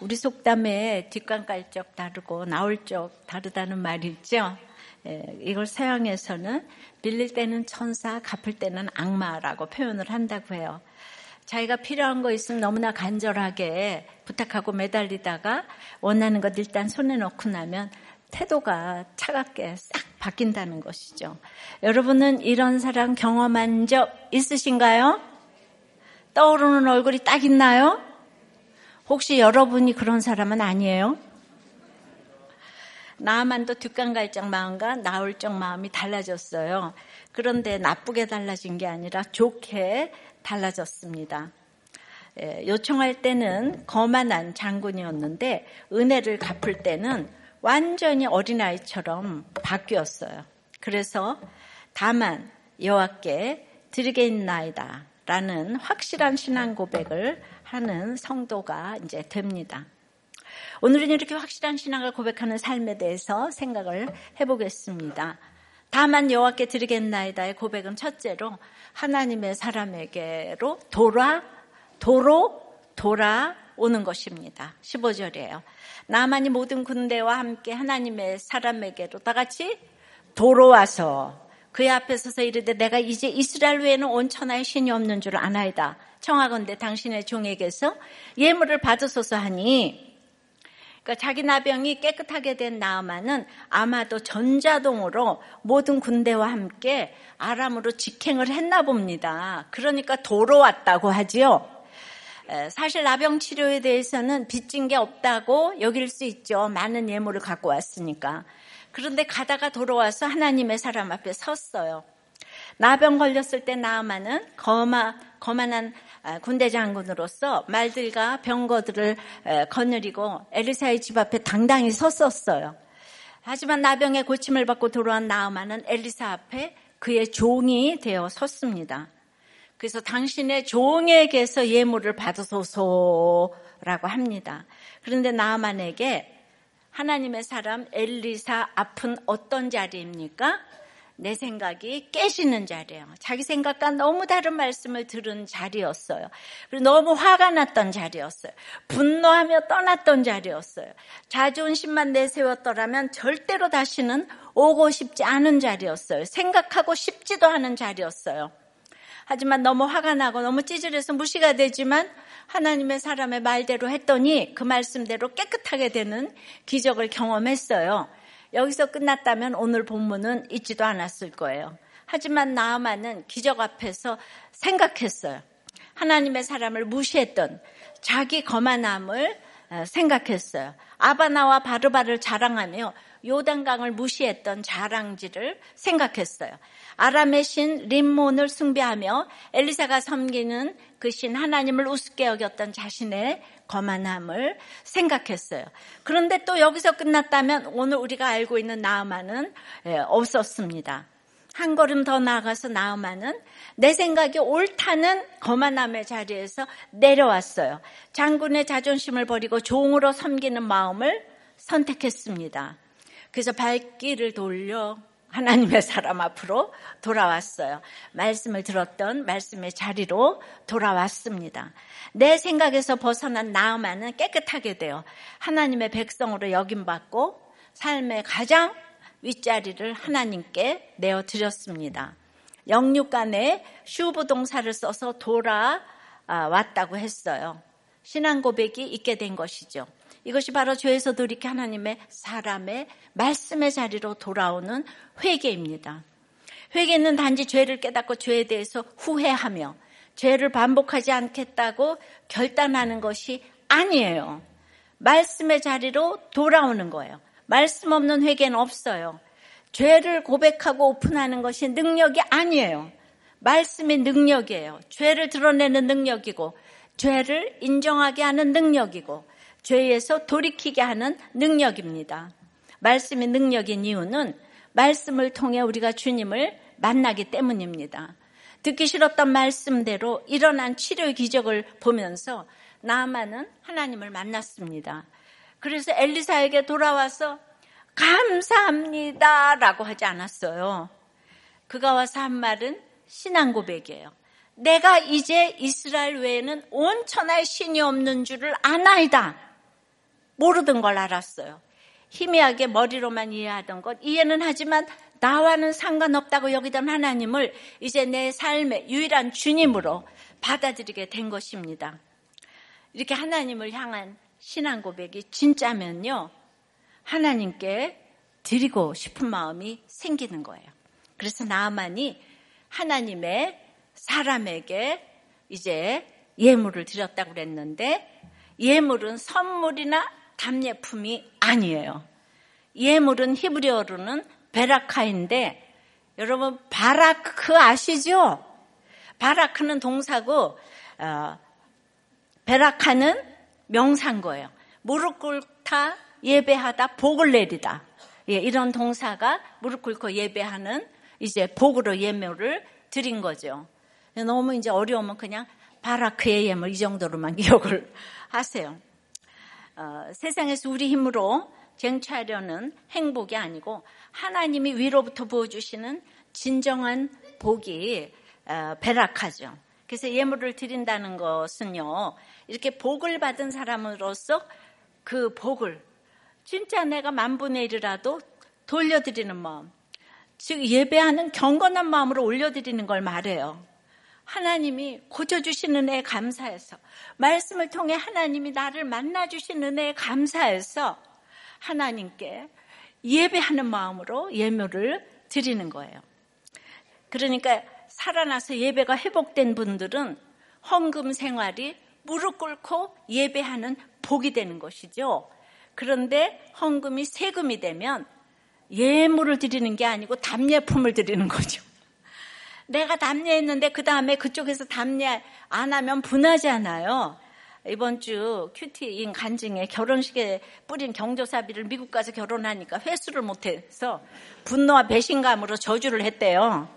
우리 속담에 뒷간 깔 적 다르고 나올 적 다르다는 말이 있죠. 예, 이걸 서양에서는 빌릴 때는 천사, 갚을 때는 악마라고 표현을 한다고 해요. 자기가 필요한 거 있으면 너무나 간절하게 부탁하고 매달리다가 원하는 것 일단 손에 넣고 나면 태도가 차갑게 싹 바뀐다는 것이죠. 여러분은 이런 사람 경험한 적 있으신가요? 떠오르는 얼굴이 딱 있나요? 혹시 여러분이 그런 사람은 아니에요? 나만도 뒷간갈적 마음과 나올적 마음이 달라졌어요. 그런데 나쁘게 달라진 게 아니라 좋게 달라졌습니다. 예, 요청할 때는 거만한 장군이었는데 은혜를 갚을 때는 완전히 어린아이처럼 바뀌었어요. 그래서 다만 여호와께 드리겠나이다 라는 확실한 신앙 고백을 하는 성도가 이제 됩니다. 오늘은 이렇게 확실한 신앙을 고백하는 삶에 대해서 생각을 해보겠습니다. 다만 여호와께 드리겠나이다의 고백은 첫째로 하나님의 사람에게로 돌아 도로 돌아오는 것입니다. 15절이에요. 나만이 모든 군대와 함께 하나님의 사람에게로 다 같이 돌아와서 그의 앞에 서서 이르되 내가 이제 이스라엘 외에는 온 천하에 신이 없는 줄 아나이다. 청하건대 당신의 종에게서 예물을 받으소서 하니 그러니까 자기 나병이 깨끗하게 된 나아만은 아마도 전자동으로 모든 군대와 함께 아람으로 직행을 했나 봅니다. 그러니까 돌아왔다고 하지요. 사실 나병 치료에 대해서는 빚진 게 없다고 여길 수 있죠. 많은 예물을 갖고 왔으니까. 그런데 가다가 돌아와서 하나님의 사람 앞에 섰어요. 나병 걸렸을 때 나아만은 거마, 거만한 아, 군대 장군으로서 말들과 병거들을 거느리고 엘리사의 집 앞에 당당히 섰었어요. 하지만 나병의 고침을 받고 돌아온 나아만은 엘리사 앞에 그의 종이 되어 섰습니다. 그래서 당신의 종에게서 예물을 받으소서라고 합니다. 그런데 나아만에게 하나님의 사람 엘리사 앞은 어떤 자리입니까? 내 생각이 깨지는 자리예요. 자기 생각과 너무 다른 말씀을 들은 자리였어요. 그리고 너무 화가 났던 자리였어요. 분노하며 떠났던 자리였어요. 자존심만 내세웠더라면 절대로 다시는 오고 싶지 않은 자리였어요. 생각하고 싶지도 않은 자리였어요. 하지만 너무 화가 나고 너무 찌질해서 무시가 되지만 하나님의 사람의 말대로 했더니 그 말씀대로 깨끗하게 되는 기적을 경험했어요. 여기서 끝났다면 오늘 본문은 있지도 않았을 거예요. 하지만 나아만은 기적 앞에서 생각했어요. 하나님의 사람을 무시했던 자기 거만함을 어, 생각했어요. 아바나와 바르바를 자랑하며 요단강을 무시했던 자랑지를 생각했어요. 아람의 신 림몬을 숭배하며 엘리사가 섬기는 그 신 하나님을 우습게 여겼던 자신의 거만함을 생각했어요. 그런데 또 여기서 끝났다면 오늘 우리가 알고 있는 나아만은 예, 없었습니다. 한 걸음 더 나아가서 나아만은 내 생각이 옳다는 거만함의 자리에서 내려왔어요. 장군의 자존심을 버리고 종으로 섬기는 마음을 선택했습니다. 그래서 발길을 돌려 하나님의 사람 앞으로 돌아왔어요. 말씀을 들었던 말씀의 자리로 돌아왔습니다. 내 생각에서 벗어난 나아만은 깨끗하게 되어 하나님의 백성으로 여김받고 삶의 가장 윗자리를 하나님께 내어드렸습니다. 영육간에 슈부동사를 써서 돌아왔다고 했어요. 신앙 고백이 있게 된 것이죠. 이것이 바로 죄에서 돌이켜 하나님의 사람의 말씀의 자리로 돌아오는 회개입니다. 회개는 단지 죄를 깨닫고 죄에 대해서 후회하며 죄를 반복하지 않겠다고 결단하는 것이 아니에요. 말씀의 자리로 돌아오는 거예요. 말씀 없는 회개는 없어요. 죄를 고백하고 오픈하는 것이 능력이 아니에요. 말씀의 능력이에요. 죄를 드러내는 능력이고, 죄를 인정하게 하는 능력이고, 죄에서 돌이키게 하는 능력입니다. 말씀의 능력인 이유는 말씀을 통해 우리가 주님을 만나기 때문입니다. 듣기 싫었던 말씀대로 일어난 치료의 기적을 보면서 나만은 하나님을 만났습니다. 그래서 엘리사에게 돌아와서 감사합니다 라고 하지 않았어요. 그가 와서 한 말은 신앙 고백이에요. 내가 이제 이스라엘 외에는 온 천하에 신이 없는 줄을 아나이다. 모르던 걸 알았어요. 희미하게 머리로만 이해하던 것 이해는 하지만 나와는 상관없다고 여기던 하나님을 이제 내 삶의 유일한 주님으로 받아들이게 된 것입니다. 이렇게 하나님을 향한 신앙 고백이 진짜면요. 하나님께 드리고 싶은 마음이 생기는 거예요. 그래서 나만이 하나님의 사람에게 이제 예물을 드렸다고 그랬는데 예물은 선물이나 답례품이 아니에요. 예물은 히브리어로는 베라카인데 여러분 바라크 아시죠? 바라크는 동사고 어, 베라카는 명사인 예요 무릎 꿇다 예배하다 복을 내리다. 예, 이런 동사가 무릎 꿇고 예배하는 이제 복으로 예물을 드린 거죠. 너무 이제 어려우면 그냥 바라크의 예물 이 정도로만 기억을 하세요. 어, 세상에서 우리 힘으로 쟁취하려는 행복이 아니고 하나님이 위로부터 부어주시는 진정한 복이 어, 배락하죠. 그래서 예물을 드린다는 것은요, 이렇게 복을 받은 사람으로서 그 복을 진짜 내가 만분의 일이라도 돌려드리는 마음, 즉 예배하는 경건한 마음으로 올려드리는 걸 말해요. 하나님이 고쳐주시는 은혜에 감사해서 말씀을 통해 하나님이 나를 만나주신 은혜에 감사해서 하나님께 예배하는 마음으로 예물을 드리는 거예요. 그러니까 살아나서 예배가 회복된 분들은 헌금 생활이 무릎 꿇고 예배하는 복이 되는 것이죠. 그런데 헌금이 세금이 되면 예물을 드리는 게 아니고 답례품을 드리는 거죠. 내가 담례했는데 그 다음에 그쪽에서 담례 안 하면 분하잖아요. 이번 주 큐티인 간증에 결혼식에 뿌린 경조사비를 미국 가서 결혼하니까 회수를 못해서 분노와 배신감으로 저주를 했대요.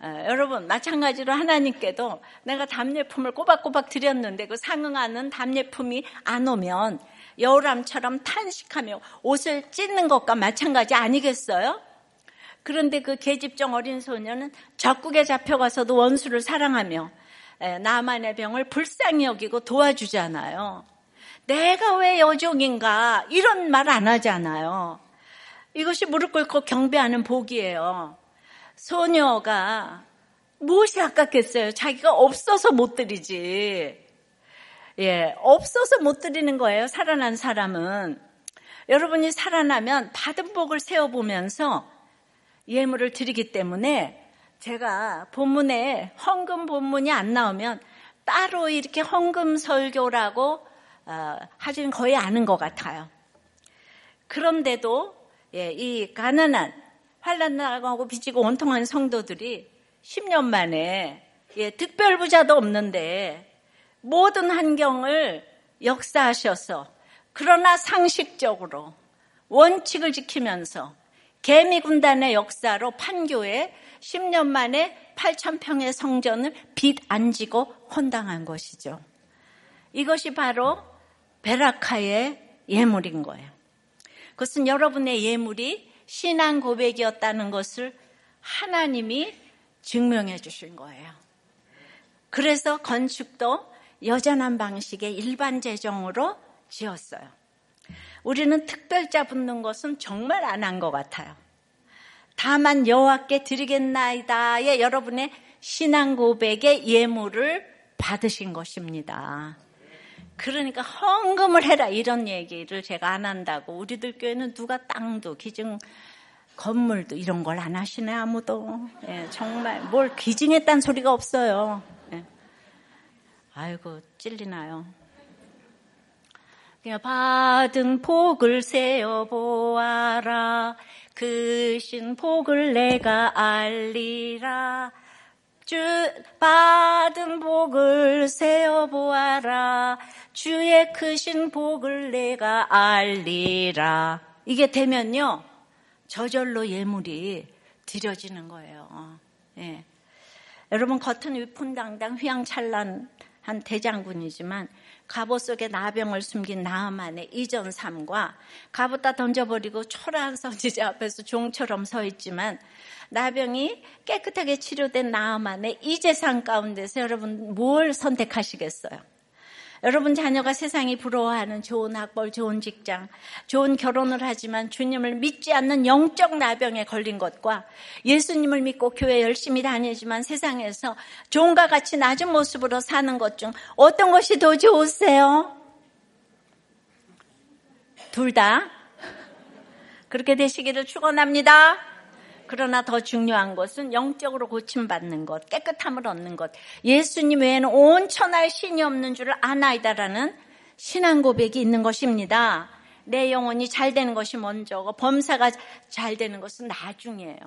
어, 여러분 마찬가지로 하나님께도 내가 답례품을 꼬박꼬박 드렸는데 그 상응하는 답례품이 안 오면 여우람처럼 탄식하며 옷을 찢는 것과 마찬가지 아니겠어요? 그런데 그 계집종 어린 소녀는 적국에 잡혀가서도 원수를 사랑하며 나만의 병을 불쌍히 여기고 도와주잖아요. 내가 왜 여종인가 이런 말 안 하잖아요. 이것이 무릎 꿇고 경배하는 복이에요. 소녀가 무엇이 아깝겠어요? 자기가 없어서 못 드리지. 예, 없어서 못 드리는 거예요. 살아난 사람은. 여러분이 살아나면 받은 복을 세어보면서 예물을 드리기 때문에 제가 본문에 헌금 본문이 안 나오면 따로 이렇게 헌금 설교라고 어, 하지는 거의 않은 것 같아요. 그런데도 예, 이 가난한 환란 나가고 빚지고 원통한 성도들이 10년 만에 예, 특별 부자도 없는데 모든 환경을 역사하셔서 그러나 상식적으로 원칙을 지키면서 개미 군단의 역사로 판교에 10년 만에 8천 평의 성전을 빚안 지고 헌당한 것이죠. 이것이 바로 베라카의 예물인 거예요. 그것은 여러분의 예물이 신앙 고백이었다는 것을 하나님이 증명해 주신 거예요. 그래서 건축도 여전한 방식의 일반 재정으로 지었어요. 우리는 특별자 붙는 것은 정말 안 한 것 같아요. 다만 여호와께 드리겠나이다의 여러분의 신앙 고백의 예물을 받으신 것입니다. 그러니까 헌금을 해라 이런 얘기를 제가 안 한다고 우리들 교회는 누가 땅도 기증 건물도 이런 걸 안 하시네 아무도 예, 정말 뭘 기증했단 소리가 없어요. 예. 아이고 찔리나요? 받은 복을 세어 보아라. 그 신 복을 내가 알리라. 주 받은 복을 세어 보아라. 주의 크신 복을 내가 알리라. 이게 되면요. 저절로 예물이 드려지는 거예요. 예. 여러분 겉은 위풍당당 휘황찬란한 대장군이지만 갑옷 속에 나병을 숨긴 나만의 이전 삶과 갑옷 다 던져버리고 초라한 선지자 앞에서 종처럼 서 있지만 나병이 깨끗하게 치료된 나만의 이제 삶 가운데서 여러분 뭘 선택하시겠어요? 여러분 자녀가 세상이 부러워하는 좋은 학벌, 좋은 직장, 좋은 결혼을 하지만 주님을 믿지 않는 영적 나병에 걸린 것과 예수님을 믿고 교회 열심히 다니지만 세상에서 종과 같이 낮은 모습으로 사는 것 중 어떤 것이 더 좋으세요? 둘 다 그렇게 되시기를 축원합니다. 그러나 더 중요한 것은 영적으로 고침받는 것, 깨끗함을 얻는 것. 예수님 외에는 온 천하에 신이 없는 줄을 아나이다라는 신앙 고백이 있는 것입니다. 내 영혼이 잘 되는 것이 먼저고 범사가 잘 되는 것은 나중이에요.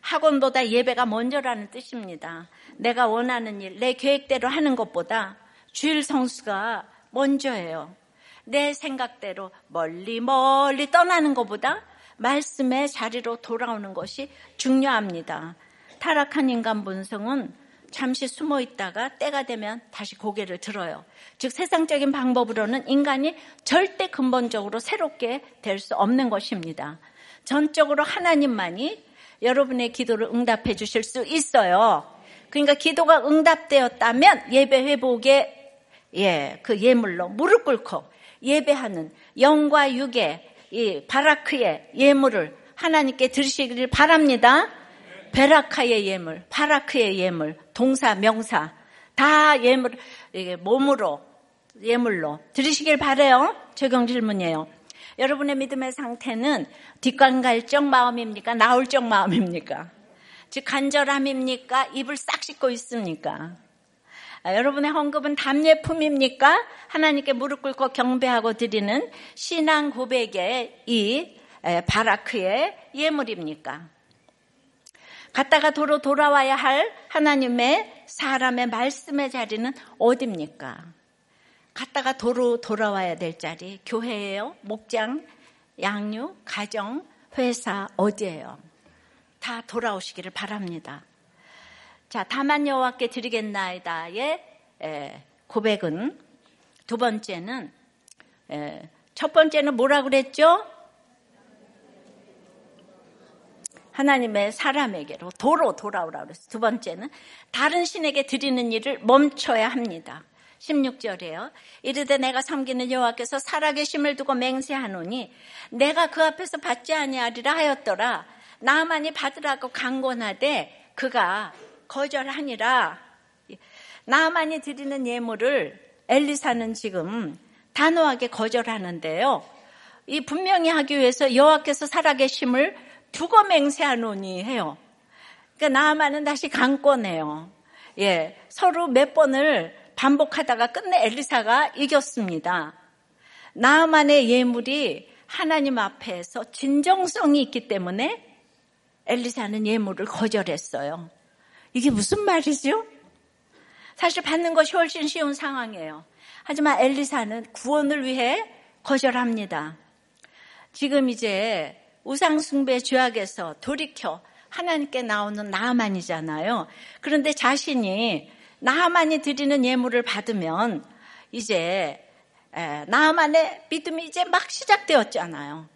학원보다 예배가 먼저라는 뜻입니다. 내가 원하는 일, 내 계획대로 하는 것보다 주일 성수가 먼저예요. 내 생각대로 멀리 멀리 떠나는 것보다 말씀의 자리로 돌아오는 것이 중요합니다. 타락한 인간 본성은 잠시 숨어 있다가 때가 되면 다시 고개를 들어요. 즉 세상적인 방법으로는 인간이 절대 근본적으로 새롭게 될 수 없는 것입니다. 전적으로 하나님만이 여러분의 기도를 응답해 주실 수 있어요. 그러니까 기도가 응답되었다면 예배 회복에 예, 그 예물로 무릎 꿇고 예배하는 영과 육의 이 바라크의 예물을 하나님께 드리시기를 바랍니다. 베라카의 예물, 바라크의 예물, 동사, 명사 다 예물, 몸으로 예물로 드리시길 바래요. 적용 질문이에요. 여러분의 믿음의 상태는 뒷간갈적 마음입니까? 나올적 마음입니까? 즉 간절함입니까? 입을 싹 씻고 있습니까? 아, 여러분의 헌금은 담예품입니까? 하나님께 무릎 꿇고 경배하고 드리는 신앙 고백의 이 바라크의 예물입니까? 갔다가 도로 돌아와야 할 하나님의 사람의 말씀의 자리는 어딥니까? 갔다가 도로 돌아와야 될 자리 교회예요? 목장, 양육, 가정, 회사 어디예요? 다 돌아오시기를 바랍니다. 자, 다만 여호와께 드리겠나이다의 고백은 두 번째는 첫 번째는 뭐라 그랬죠? 하나님의 사람에게로 도로 돌아오라 그랬어요. 두 번째는 다른 신에게 드리는 일을 멈춰야 합니다. 16절에요. 이르되 내가 섬기는 여호와께서 살아계심을 두고 맹세하노니 내가 그 앞에서 받지 아니하리라 하였더라. 나만이 받으라고 강권하되 그가 거절하니라. 나만이 드리는 예물을 엘리사는 지금 단호하게 거절하는데요. 이 분명히 하기 위해서 여호와께서 살아계심을 두고 맹세하노니 해요. 그러니까 나만은 다시 강권해요. 예, 서로 몇 번을 반복하다가 끝내 엘리사가 이겼습니다. 나만의 예물이 하나님 앞에서 진정성이 있기 때문에 엘리사는 예물을 거절했어요. 이게 무슨 말이죠? 사실 받는 것이 훨씬 쉬운 상황이에요. 하지만 엘리사는 구원을 위해 거절합니다. 지금 이제 우상숭배 죄악에서 돌이켜 하나님께 나오는 나만이잖아요. 그런데 자신이 나만이 드리는 예물을 받으면 이제 나만의 믿음이 이제 막 시작되었잖아요.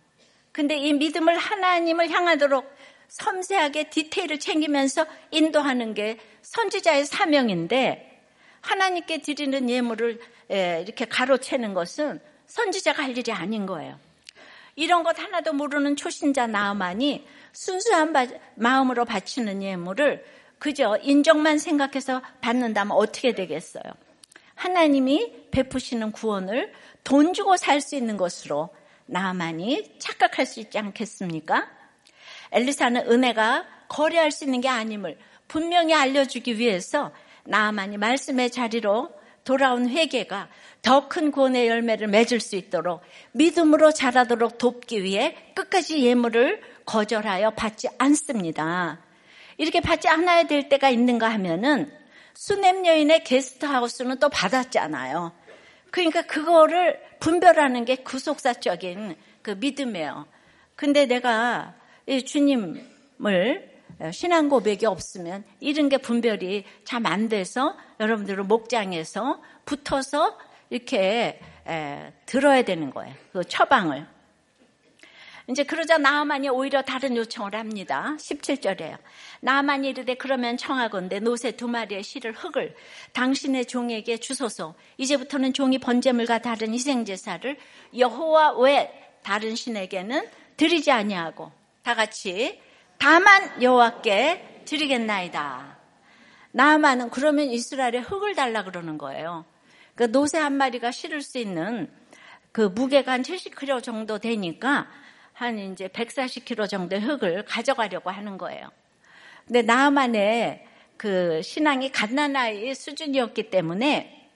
근데 이 믿음을 하나님을 향하도록 섬세하게 디테일을 챙기면서 인도하는 게 선지자의 사명인데 하나님께 드리는 예물을 이렇게 가로채는 것은 선지자가 할 일이 아닌 거예요. 이런 것 하나도 모르는 초신자 나만이 순수한 마음으로 바치는 예물을 그저 인정만 생각해서 받는다면 어떻게 되겠어요? 하나님이 베푸시는 구원을 돈 주고 살 수 있는 것으로 나만이 착각할 수 있지 않겠습니까? 엘리사는 은혜가 거래할 수 있는 게 아님을 분명히 알려주기 위해서 나만이 말씀의 자리로 돌아온 회개가 더 큰 구원의 열매를 맺을 수 있도록 믿음으로 자라도록 돕기 위해 끝까지 예물을 거절하여 받지 않습니다. 이렇게 받지 않아야 될 때가 있는가 하면은 수냄 여인의 게스트하우스는 또 받았잖아요. 그러니까 그거를 분별하는 게 구속사적인 그 믿음이에요. 근데 내가 주님을 신앙 고백이 없으면 이런 게 분별이 참 안 돼서 여러분들은 목장에서 붙어서 이렇게 들어야 되는 거예요. 그 처방을. 이제 그러자 나아만이 오히려 다른 요청을 합니다. 17절에요. 나아만이 이르되 그러면 청하건대 노새 두 마리의 실을 흙을 당신의 종에게 주소서. 이제부터는 종이 번제물과 다른 희생제사를 여호와 외 다른 신에게는 드리지 아니하고 다 같이 다만 여호와께 드리겠나이다. 나아만은 그러면 이스라엘에 흙을 달라 그러는 거예요. 그 노새 한 마리가 실을 수 있는 그 무게가 한 70kg 정도 되니까 한 이제 140kg 정도의 흙을 가져가려고 하는 거예요. 근데 나만의 그 신앙이 갓난아이 수준이었기 때문에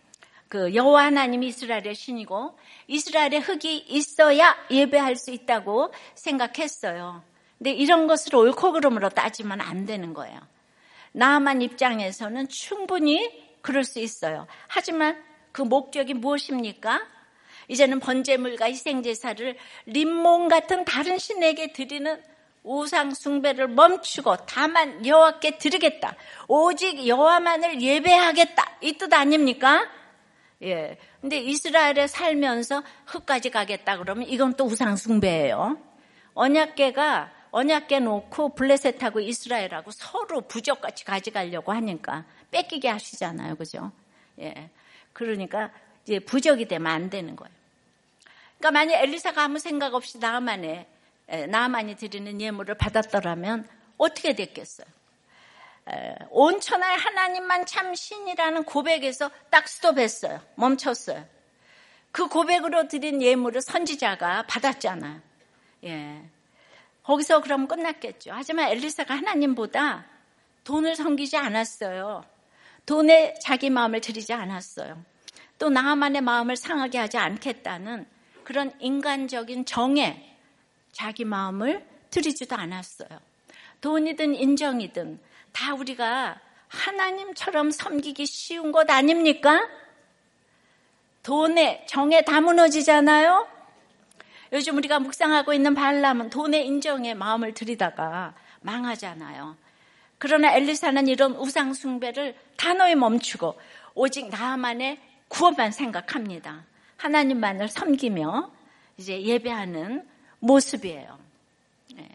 그 여호와 하나님이 이스라엘의 신이고 이스라엘의 흙이 있어야 예배할 수 있다고 생각했어요. 근데 이런 것을 옳고 그름으로 따지면 안 되는 거예요. 나만 입장에서는 충분히 그럴 수 있어요. 하지만 그 목적이 무엇입니까? 이제는 번제물과 희생제사를 림몬 같은 다른 신에게 드리는 우상 숭배를 멈추고 다만 여호와께 드리겠다. 오직 여호와만을 예배하겠다. 이 뜻 아닙니까? 예. 근데 이스라엘에 살면서 흙까지 가겠다 그러면 이건 또 우상 숭배예요. 언약계가 언약계 놓고 블레셋하고 이스라엘하고 서로 부적같이 가져가려고 하니까 뺏기게 하시잖아요. 그죠? 예. 그러니까 이제 부적이 되면 안 되는 거예요. 그러니까 만약 엘리사가 아무 생각 없이 나만의 나만이 드리는 예물을 받았더라면 어떻게 됐겠어요? 온천할 하나님만 참 신이라는 고백에서 딱 스톱했어요. 멈췄어요. 그 고백으로 드린 예물을 선지자가 받았잖아요. 예. 거기서 그럼 끝났겠죠. 하지만 엘리사가 하나님보다 돈을 섬기지 않았어요. 돈에 자기 마음을 들이지 않았어요. 또 나만의 마음을 상하게 하지 않겠다는 그런 인간적인 정에 자기 마음을 들이지도 않았어요. 돈이든 인정이든 다 우리가 하나님처럼 섬기기 쉬운 것 아닙니까? 돈에 정에 다 무너지잖아요. 요즘 우리가 묵상하고 있는 발람은 돈의 인정에 마음을 들이다가 망하잖아요. 그러나 엘리사는 이런 우상 숭배를 단호히 멈추고 오직 나만의 구원만 생각합니다. 하나님만을 섬기며 이제 예배하는 모습이에요. 네.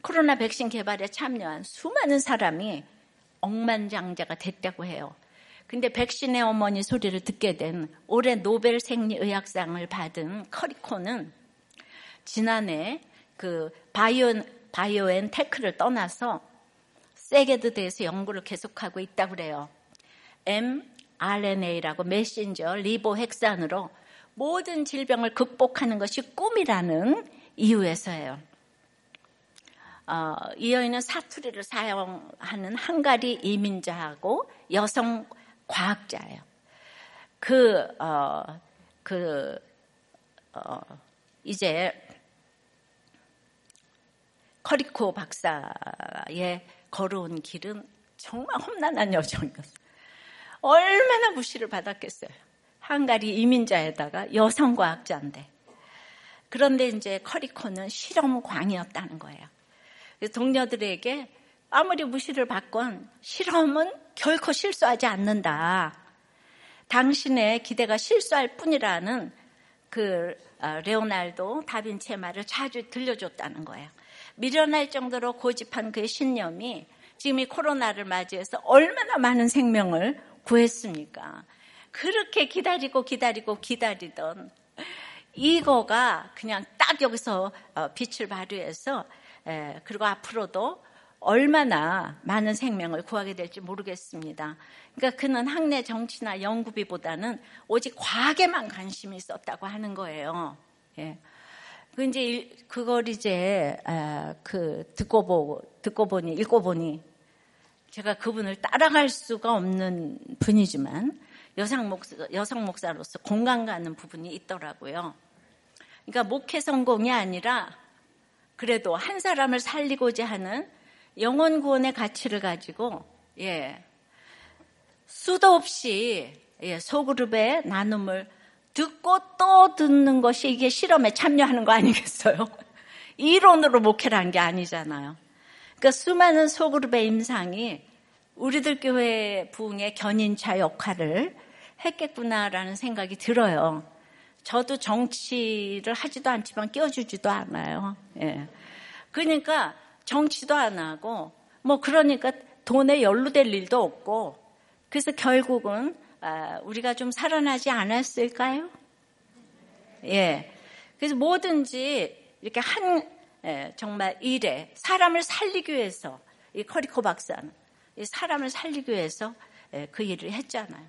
코로나 백신 개발에 참여한 수많은 사람이 억만장자가 됐다고 해요. 근데 백신의 어머니 소리를 듣게 된 올해 노벨 생리의학상을 받은 커리코는 지난해 그 바이오, 바이오엔테크를 떠나서 세게드대에서 연구를 계속하고 있다고 그래요. mRNA라고 메신저 리보핵산으로 모든 질병을 극복하는 것이 꿈이라는 이유에서예요. 어, 이 여인은 사투리를 사용하는 헝가리 이민자하고 여성 과학자예요. 그, 어, 그, 어, 이제 커리코 박사의 걸어온 길은 정말 험난한 여정이었어요. 얼마나 무시를 받았겠어요. 헝가리 이민자에다가 여성 과학자인데. 그런데 이제 커리코는 실험광이었다는 거예요. 동료들에게 아무리 무시를 받건 실험은 결코 실수하지 않는다. 당신의 기대가 실수할 뿐이라는 그 아, 레오날도 다빈치의 말을 자주 들려줬다는 거예요. 미련할 정도로 고집한 그의 신념이 지금 이 코로나를 맞이해서 얼마나 많은 생명을 구했습니까? 그렇게 기다리고 기다리고 기다리던 이거가 그냥 딱 여기서 어, 빛을 발휘해서 그리고 앞으로도 얼마나 많은 생명을 구하게 될지 모르겠습니다. 그러니까 그는 학내 정치나 연구비보다는 오직 과학에만 관심이 있었다고 하는 거예요. 예. 그 이제 그걸 이제 그 듣고 보고 듣고 보니 읽고 보니 제가 그분을 따라갈 수가 없는 분이지만 여성 목사, 여성 목사로서 공감 가는 부분이 있더라고요. 그러니까 목회 성공이 아니라 그래도 한 사람을 살리고자 하는 영혼 구원의 가치를 가지고 예 수도 없이 예, 소그룹의 나눔을 듣고 또 듣는 것이 이게 실험에 참여하는 거 아니겠어요? 이론으로 목회를 한 게 아니잖아요. 그러니까 수많은 소그룹의 임상이 우리들 교회 부흥의 견인차 역할을 했겠구나라는 생각이 들어요. 저도 정치를 하지도 않지만 끼워주지도 않아요. 예. 그러니까 정치도 안 하고 뭐 그러니까 돈에 연루될 일도 없고 그래서 결국은 아, 우리가 좀 살아나지 않았을까요? 예. 그래서 뭐든지 이렇게 한 예, 정말 일에 사람을 살리기 위해서 이 커리코 박사는 이 사람을 살리기 위해서 예, 그 일을 했잖아요.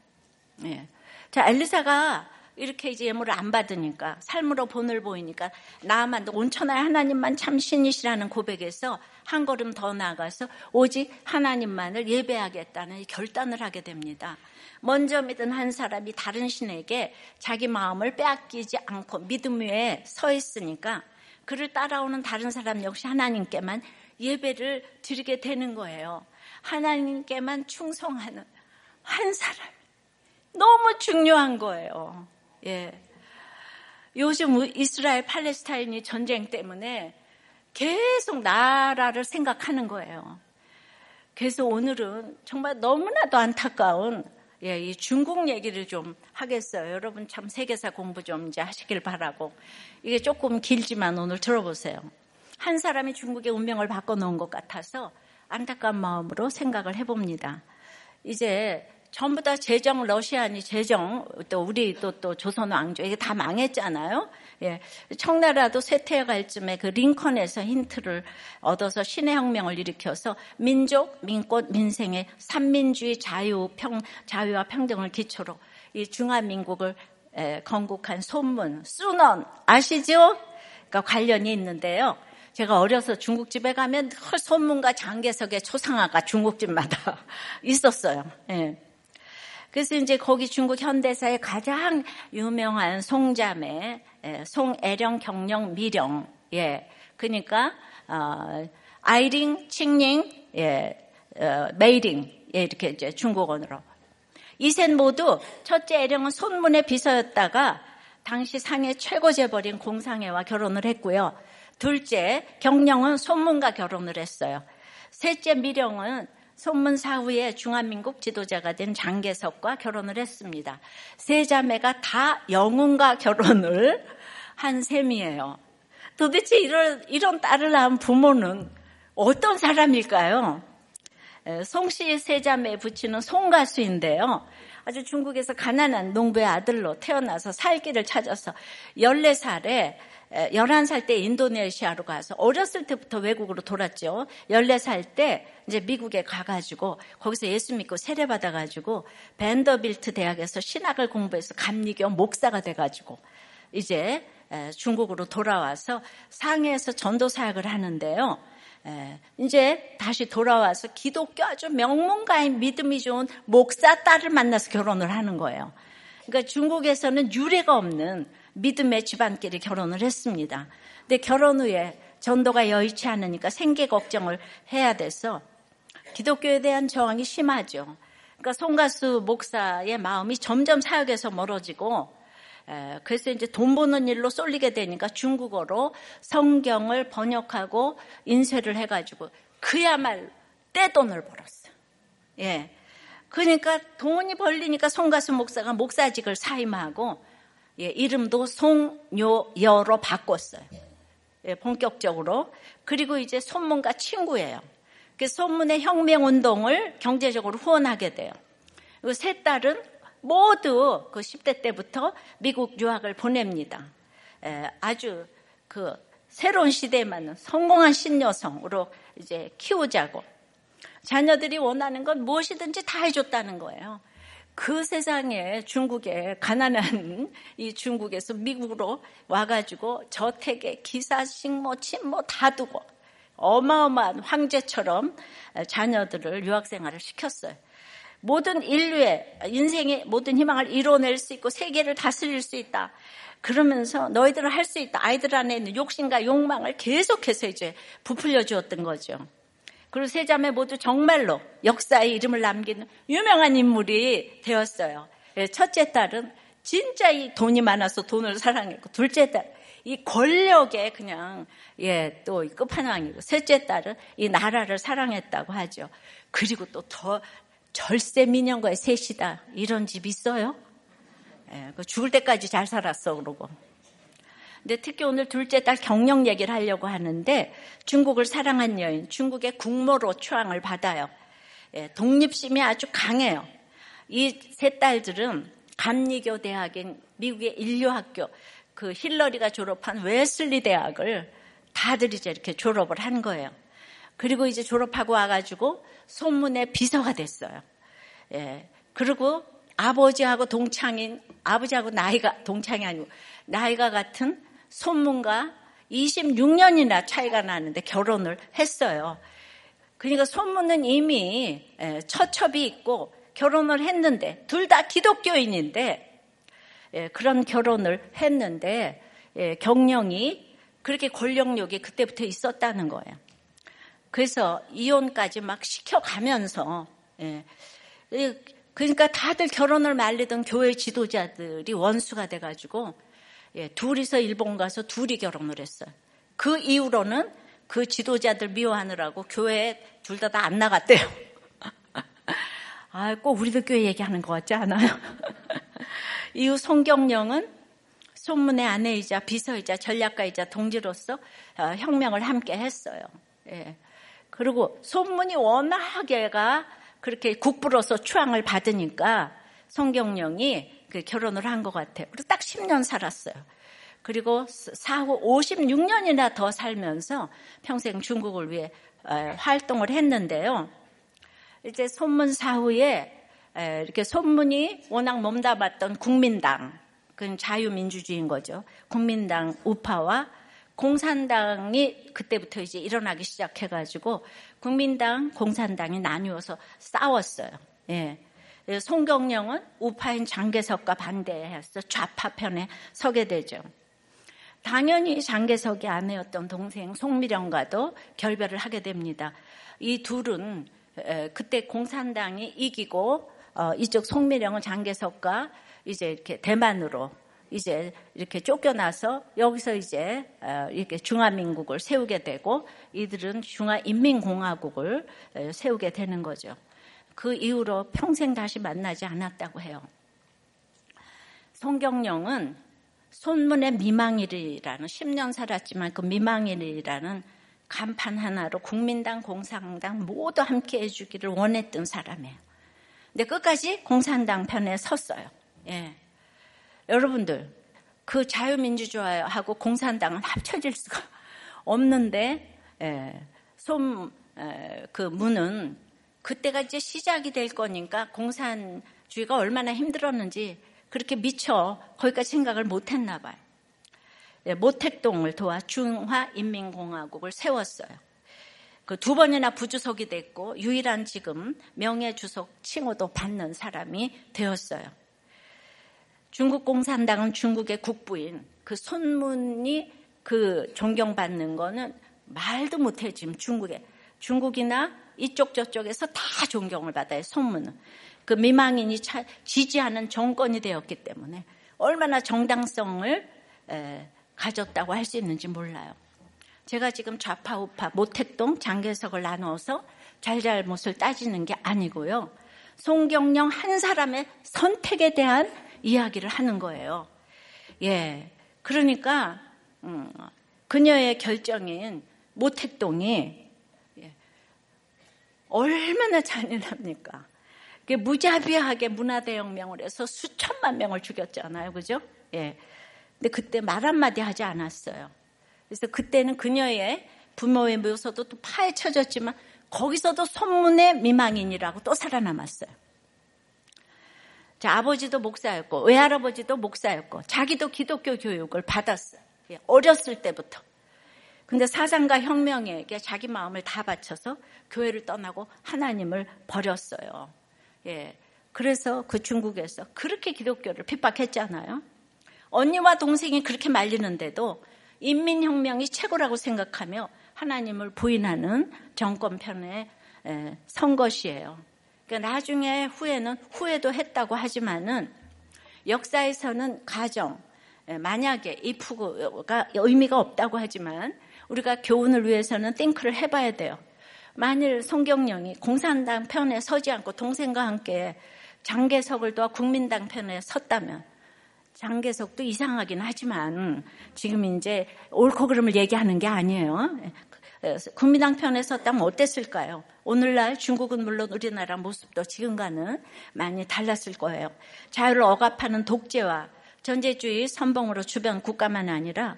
예. 자 엘리사가 이렇게 이제 예물을 안 받으니까 삶으로 본을 보이니까 나만 온천하의 하나님만 참 신이시라는 고백에서 한 걸음 더 나아가서 오직 하나님만을 예배하겠다는 결단을 하게 됩니다. 먼저 믿은 한 사람이 다른 신에게 자기 마음을 빼앗기지 않고 믿음 위에 서 있으니까 그를 따라오는 다른 사람 역시 하나님께만 예배를 드리게 되는 거예요. 하나님께만 충성하는 한 사람. 너무 중요한 거예요. 예. 요즘 이스라엘 팔레스타인이 전쟁 때문에 계속 나라를 생각하는 거예요. 그래서 오늘은 정말 너무나도 안타까운 예, 이 중국 얘기를 좀 하겠어요. 여러분 참 세계사 공부 좀 이제 하시길 바라고. 이게 조금 길지만 오늘 들어보세요. 한 사람이 중국의 운명을 바꿔놓은 것 같아서 안타까운 마음으로 생각을 해봅니다. 이제 전부 다 재정 러시아니 재정 또 우리 또 또 조선 왕조 이게 다 망했잖아요. 예. 청나라도 쇠퇴해갈 쯤에 그 링컨에서 힌트를 얻어서 신의 혁명을 일으켜서 민족, 민꽃, 민생의 삼민주의 자유, 평, 자유와 평등을 기초로 이 중화민국을 에, 건국한 손문, 수넌 아시죠? 그러니까 관련이 있는데요. 제가 어려서 중국집에 가면 손문과 장개석의 초상화가 중국집마다 있었어요. 예. 그래서 이제 거기 중국 현대사의 가장 유명한 송자매, 예, 송애령, 경령, 미령, 예, 그러니까 어, 아이링, 칭링, 예, 어, 메이링, 예, 이렇게 이제 중국어로 이 셋 모두 첫째 애령은 손문의 비서였다가 당시 상해 최고 재벌인 공상희와 결혼을 했고요. 둘째 경령은 손문과 결혼을 했어요. 셋째 미령은 손문 사 후에 중화민국 지도자가 된 장개석과 결혼을 했습니다. 세 자매가 다 영웅과 결혼을 한 셈이에요. 도대체 이런, 이런 딸을 낳은 부모는 어떤 사람일까요? 송씨 세 자매의 부친은 송가수인데요. 아주 중국에서 가난한 농부의 아들로 태어나서 살기를 찾아서 14살에 11살 때 인도네시아로 가서 어렸을 때부터 외국으로 돌았죠. 14살 때 이제 미국에 가가지고 거기서 예수 믿고 세례받아가지고 밴더빌트 대학에서 신학을 공부해서 감리교 목사가 돼가지고 이제 중국으로 돌아와서 상해에서 전도 사역을 하는데요. 이제 다시 돌아와서 기독교 아주 명문가인 믿음이 좋은 목사 딸을 만나서 결혼을 하는 거예요. 그러니까 중국에서는 유례가 없는 믿음의 집안끼리 결혼을 했습니다. 근데 결혼 후에 전도가 여의치 않으니까 생계 걱정을 해야 돼서 기독교에 대한 저항이 심하죠. 그러니까 송가수 목사의 마음이 점점 사역에서 멀어지고 그래서 이제 돈 버는 일로 쏠리게 되니까 중국어로 성경을 번역하고 인쇄를 해가지고 그야말로 떼돈을 벌었어요. 예. 그러니까 돈이 벌리니까 송가수 목사가 목사직을 사임하고 예, 이름도 송요여로 바꿨어요. 예, 본격적으로. 그리고 이제 손문과 친구예요. 그 손문의 혁명 운동을 경제적으로 후원하게 돼요. 그리고 세 딸은 모두 그 10대 때부터 미국 유학을 보냅니다. 에, 아주 그 새로운 시대에 맞는 성공한 신여성으로 이제 키우자고 자녀들이 원하는 건 무엇이든지 다 해줬다는 거예요. 그 세상에 중국에 가난한 이 중국에서 미국으로 와가지고 저택에 기사식 뭐침 뭐 다 두고 어마어마한 황제처럼 자녀들을 유학생활을 시켰어요. 모든 인류의 인생의 모든 희망을 이뤄낼 수 있고 세계를 다스릴 수 있다. 그러면서 너희들은 할 수 있다. 아이들 안에 있는 욕심과 욕망을 계속해서 이제 부풀려 주었던 거죠. 그리고 세 자매 모두 정말로 역사의 이름을 남기는 유명한 인물이 되었어요. 예, 첫째 딸은 진짜 이 돈이 많아서 돈을 사랑했고, 둘째 딸, 이 권력에 그냥, 예, 또 끝판왕이고, 셋째 딸은 이 나라를 사랑했다고 하죠. 그리고 또 더 절세 민영과의 셋이다. 이런 집 있어요? 예, 그 죽을 때까지 잘 살았어 그러고. 근데 특히 오늘 둘째 딸 경력 얘기를 하려고 하는데 중국을 사랑한 여인, 중국의 국모로 추앙을 받아요. 예, 독립심이 아주 강해요. 이 세 딸들은 감리교 대학인 미국의 인류학교 그 힐러리가 졸업한 웨슬리 대학을 다들 이제 이렇게 졸업을 한 거예요. 그리고 이제 졸업하고 와가지고 소문의 비서가 됐어요. 예. 그리고 아버지하고 동창인, 아버지하고 나이가, 동창이 아니고, 나이가 같은 손문과 26년이나 차이가 나는데 결혼을 했어요. 그러니까 손문은 이미 예, 처첩이 있고 결혼을 했는데, 둘 다 기독교인인데, 예, 그런 결혼을 했는데, 예, 경령이 그렇게 권력력이 그때부터 있었다는 거예요. 그래서 이혼까지 막 시켜가면서, 그러니까 다들 결혼을 말리던 교회 지도자들이 원수가 돼가지고 예, 둘이서 일본 가서 둘이 결혼을 했어요. 그 이후로는 그 지도자들 미워하느라고 교회에 둘 다 다 안 나갔대요. 아, 꼭 우리도 교회 얘기하는 것 같지 않아요? 이후 송경령은 손문의 아내이자 비서이자 전략가이자 동지로서 어, 혁명을 함께 했어요. 예. 그리고 손문이 워낙 얘가 그렇게 국부로서 추앙을 받으니까 성경령이 그 결혼을 한 것 같아요. 그리고 딱 10년 살았어요. 그리고 사후 56년이나 더 살면서 평생 중국을 위해 활동을 했는데요. 이제 손문 사후에 이렇게 손문이 워낙 몸담았던 국민당, 그건 자유민주주의인 거죠. 국민당 우파와 공산당이 그때부터 이제 일어나기 시작해가지고 국민당, 공산당이 나뉘어서 싸웠어요. 예. 송경령은 우파인 장개석과 반대해서 좌파 편에 서게 되죠. 당연히 장개석이 아내였던 동생 송미령과도 결별을 하게 됩니다. 이 둘은 그때 공산당이 이기고 어, 이쪽 송미령은 장개석과 이제 이렇게 대만으로 이제 이렇게 쫓겨나서 여기서 이제 어, 이렇게 중화민국을 세우게 되고 이들은 중화인민공화국을 어, 세우게 되는 거죠. 그 이후로 평생 다시 만나지 않았다고 해요. 송경령은 손문의 미망일이라는 10년 살았지만 그 미망일이라는 간판 하나로 국민당, 공산당 모두 함께 해주기를 원했던 사람이에요. 근데 끝까지 공산당 편에 섰어요. 예. 여러분들 그 자유민주주의하고 공산당은 합쳐질 수가 없는데 예, 솜그 예, 문은 그때가 이제 시작이 될 거니까 공산주의가 얼마나 힘들었는지 그렇게 미처 거기까지 생각을 못했나 봐요. 예, 모택동을 도와 중화인민공화국을 세웠어요. 그 두 번이나 부주석이 됐고 유일한 지금 명예주석 칭호도 받는 사람이 되었어요. 중국 공산당은 중국의 국부인 그 손문이 그 존경받는 거는 말도 못해 지금 중국에 중국이나 이쪽 저쪽에서 다 존경을 받아요 손문은 그 미망인이 지지하는 정권이 되었기 때문에 얼마나 정당성을 에, 가졌다고 할 수 있는지 몰라요. 제가 지금 좌파 우파 모택동 장계석을 나눠서 잘잘못을 따지는 게 아니고요. 송경령 한 사람의 선택에 대한 이야기를 하는 거예요. 예. 그러니까, 음, 그녀의 결정인 모택동이 예, 얼마나 잔인합니까? 무자비하게 문화대혁명을 해서 수천만 명을 죽였잖아요. 그죠? 예. 근데 그때 말 한마디 하지 않았어요. 그래서 그때는 그녀의 부모의 묘소도 또 파헤쳐졌지만 거기서도 손문의 미망인이라고 또 살아남았어요. 자, 아버지도 목사였고, 외할아버지도 목사였고, 자기도 기독교 교육을 받았어요. 예, 어렸을 때부터. 근데 사상과 혁명에게 자기 마음을 다 바쳐서 교회를 떠나고 하나님을 버렸어요. 예. 그래서 그 중국에서 그렇게 기독교를 핍박했잖아요. 언니와 동생이 그렇게 말리는데도 인민혁명이 최고라고 생각하며 하나님을 부인하는 정권 편에 선 것이에요. 그러니까 나중에 후에는 후회도 했다고 하지만은 역사에서는 가정 예, 만약에 이 푸구가 의미가 없다고 하지만 우리가 교훈을 위해서는 띵크를 해봐야 돼요. 만일 성경령이 공산당 편에 서지 않고 동생과 함께 장개석을 도와 국민당 편에 섰다면 장계석도 이상하긴 하지만 지금 이제 옳고 그름을 얘기하는 게 아니에요. 국민당 편에 섰다면 어땠을까요? 오늘날 중국은 물론 우리나라 모습도 지금과는 많이 달랐을 거예요. 자유를 억압하는 독재와 전제주의 선봉으로 주변 국가만 아니라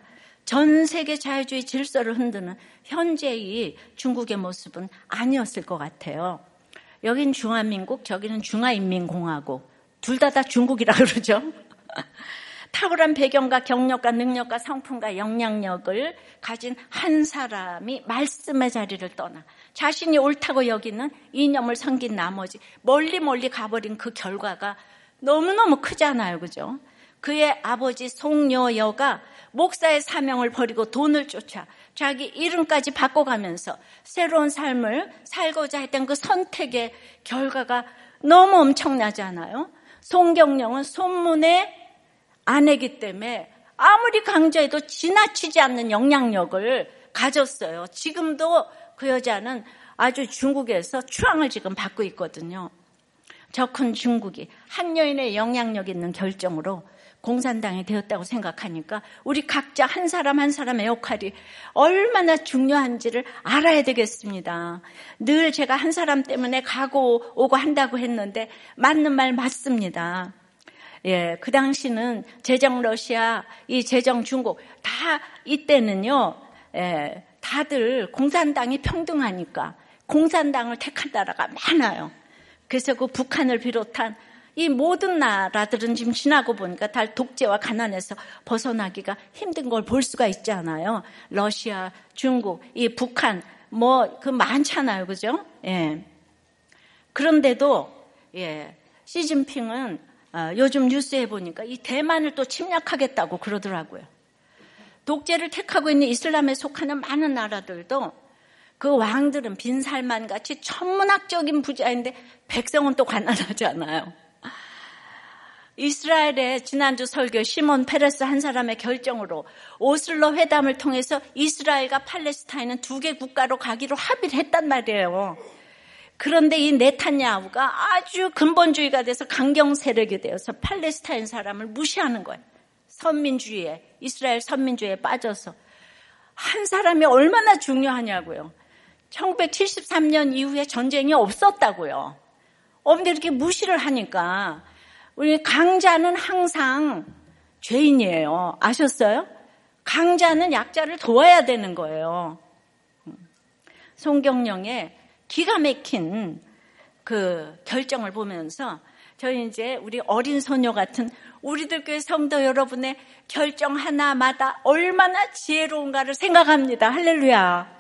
전 세계 자유주의 질서를 흔드는 현재의 중국의 모습은 아니었을 것 같아요. 여긴 중화민국, 저기는 중화인민공화국. 둘다다 중국이라 그러죠. 탁월한 배경과 경력과 능력과 성품과 영향력을 가진 한 사람이 말씀의 자리를 떠나 자신이 옳다고 여기는 이념을 섬긴 나머지 멀리 멀리 가버린 그 결과가 너무너무 크잖아요. 그죠? 그의 아버지 송여여가 목사의 사명을 버리고 돈을 쫓아 자기 이름까지 바꿔가면서 새로운 삶을 살고자 했던 그 선택의 결과가 너무 엄청나잖아요. 송경령은 손문의 아내기 때문에 아무리 강조해도 지나치지 않는 영향력을 가졌어요. 지금도 그 여자는 아주 중국에서 추앙을 지금 받고 있거든요. 저 큰 중국이 한 여인의 영향력 있는 결정으로 공산당이 되었다고 생각하니까 우리 각자 한 사람 한 사람의 역할이 얼마나 중요한지를 알아야 되겠습니다. 늘 제가 한 사람 때문에 가고 오고 한다고 했는데 맞는 말 맞습니다. 예, 그 당시는 제정 러시아, 이 제정 중국 다 이때는요, 예, 다들 공산당이 평등하니까 공산당을 택한 나라가 많아요. 그래서 그 북한을 비롯한 이 모든 나라들은 지금 지나고 보니까 다 독재와 가난에서 벗어나기가 힘든 걸 볼 수가 있잖아요. 러시아, 중국, 이 북한, 뭐, 그 많잖아요. 그죠? 예. 그런데도, 예, 시진핑은 어, 요즘 뉴스에 보니까 이 대만을 또 침략하겠다고 그러더라고요. 독재를 택하고 있는 이슬람에 속하는 많은 나라들도 그 왕들은 빈살만 같이 천문학적인 부자인데 백성은 또 가난하잖아요. 이스라엘의 지난주 설교 시몬 페레스 한 사람의 결정으로 오슬로 회담을 통해서 이스라엘과 팔레스타인은 두 개 국가로 가기로 합의를 했단 말이에요. 그런데 이 네타냐후가 아주 근본주의가 돼서 강경 세력이 되어서 팔레스타인 사람을 무시하는 거예요. 선민주의에 이스라엘 선민주의에 빠져서 한 사람이 얼마나 중요하냐고요. 1973년 이후에 전쟁이 없었다고요. 없는데 이렇게 무시를 하니까 우리 강자는 항상 죄인이에요. 아셨어요? 강자는 약자를 도와야 되는 거예요. 송경령의 기가 막힌 그 결정을 보면서 저희 이제 우리 어린 소녀 같은 우리들 교회 성도 여러분의 결정 하나마다 얼마나 지혜로운가를 생각합니다. 할렐루야.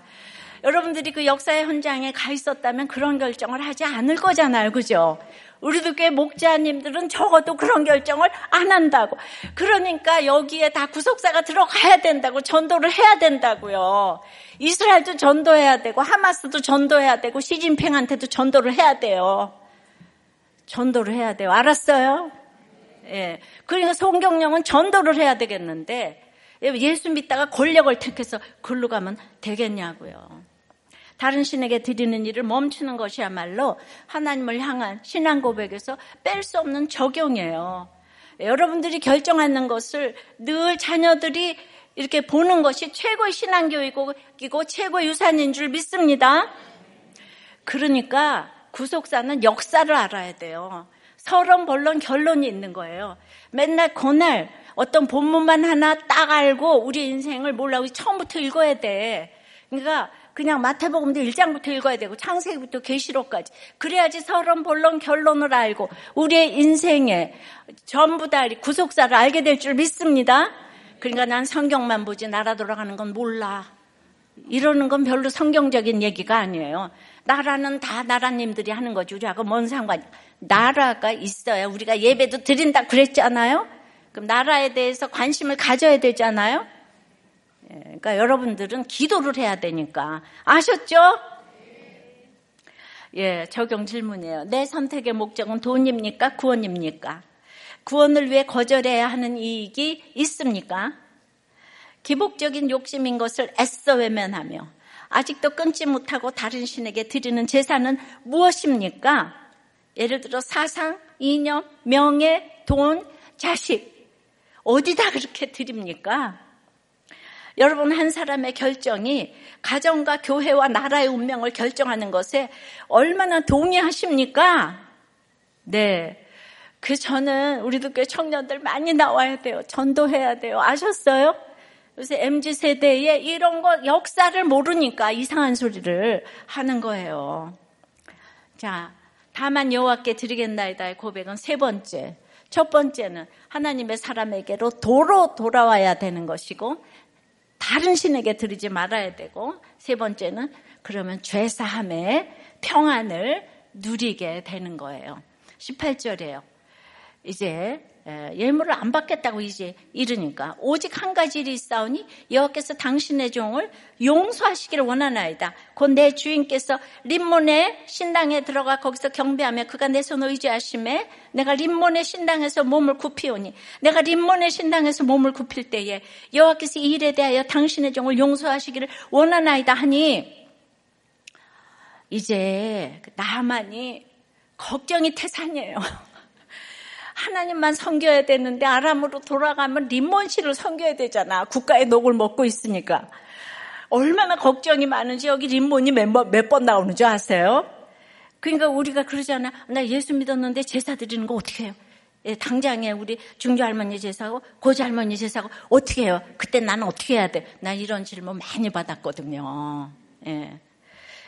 여러분들이 그 역사의 현장에 가 있었다면 그런 결정을 하지 않을 거잖아요. 그죠? 우리도 꽤 목자님들은 적어도 그런 결정을 안 한다고. 그러니까 여기에 다 구속사가 들어가야 된다고 전도를 해야 된다고요. 이스라엘도 전도해야 되고 하마스도 전도해야 되고 시진핑한테도 전도를 해야 돼요. 전도를 해야 돼요. 알았어요? 예. 그러니까 송경령은 전도를 해야 되겠는데 예수 믿다가 권력을 택해서 글로 가면 되겠냐고요. 다른 신에게 드리는 일을 멈추는 것이야말로 하나님을 향한 신앙 고백에서 뺄 수 없는 적용이에요. 여러분들이 결정하는 것을 늘 자녀들이 이렇게 보는 것이 최고의 신앙교육이고 최고의 유산인 줄 믿습니다. 그러니까 구속사는 역사를 알아야 돼요. 서론, 본론, 결론이 있는 거예요. 맨날 그날 어떤 본문만 하나 딱 알고 우리 인생을 몰라고 처음부터 읽어야 돼. 그러니까 그냥 마태복음도 1장부터 읽어야 되고 창세기부터 계시록까지 그래야지 서론 본론 결론을 알고 우리의 인생에 전부 다 구속사를 알게 될 줄 믿습니다. 그러니까 난 성경만 보지 나라 돌아가는 건 몰라. 이러는 건 별로 성경적인 얘기가 아니에요. 나라는 다 나라님들이 하는 거지. 우리하고 뭔 상관이. 나라가 있어야 우리가 예배도 드린다 그랬잖아요. 그럼 나라에 대해서 관심을 가져야 되잖아요. 예, 그러니까 여러분들은 기도를 해야 되니까. 아셨죠? 예, 적용 질문이에요. 내 선택의 목적은 돈입니까? 구원입니까? 구원을 위해 거절해야 하는 이익이 있습니까? 기복적인 욕심인 것을 애써 외면하며 아직도 끊지 못하고 다른 신에게 드리는 제사는 무엇입니까? 예를 들어 사상, 이념, 명예, 돈, 자식. 어디다 그렇게 드립니까? 여러분 한 사람의 결정이 가정과 교회와 나라의 운명을 결정하는 것에 얼마나 동의하십니까? 네. 그 저는 우리도 꽤 청년들 많이 나와야 돼요. 전도해야 돼요. 아셨어요? 요새 MZ 세대에 이런 거 역사를 모르니까 이상한 소리를 하는 거예요. 자, 다만 여호와께 드리겠나이다의 고백은 세 번째. 첫 번째는 하나님의 사람에게로 도로 돌아와야 되는 것이고 다른 신에게 드리지 말아야 되고 세 번째는 그러면 죄사함의 평안을 누리게 되는 거예요. 18절이에요. 이제 예물을 안 받겠다고 이제 이르니까 오직 한 가지 일이 있사오니 여호와께서 당신의 종을 용서하시기를 원하나이다. 곧 내 주인께서 림몬의 신당에 들어가 거기서 경배하며 그가 내 손을 의지하심에 내가 림몬의 신당에서 몸을 굽히오니 내가 림몬의 신당에서 몸을 굽힐 때에 여호와께서 이 일에 대하여 당신의 종을 용서하시기를 원하나이다 하니 이제 나만이 걱정이 태산이에요. 하나님만 섬겨야 되는데 아람으로 돌아가면 림몬 씨를 섬겨야 되잖아. 국가의 녹을 먹고 있으니까. 얼마나 걱정이 많은지 여기 림몬이 몇번 나오는 줄 아세요? 그러니까 우리가 그러잖아. 나 예수 믿었는데 제사 드리는 거 어떻게 해요? 예, 당장에 우리 중교 할머니 제사고 고조 할머니 제사고 어떻게 해요? 그때 나는 어떻게 해야 돼? 나 이런 질문 많이 받았거든요. 예.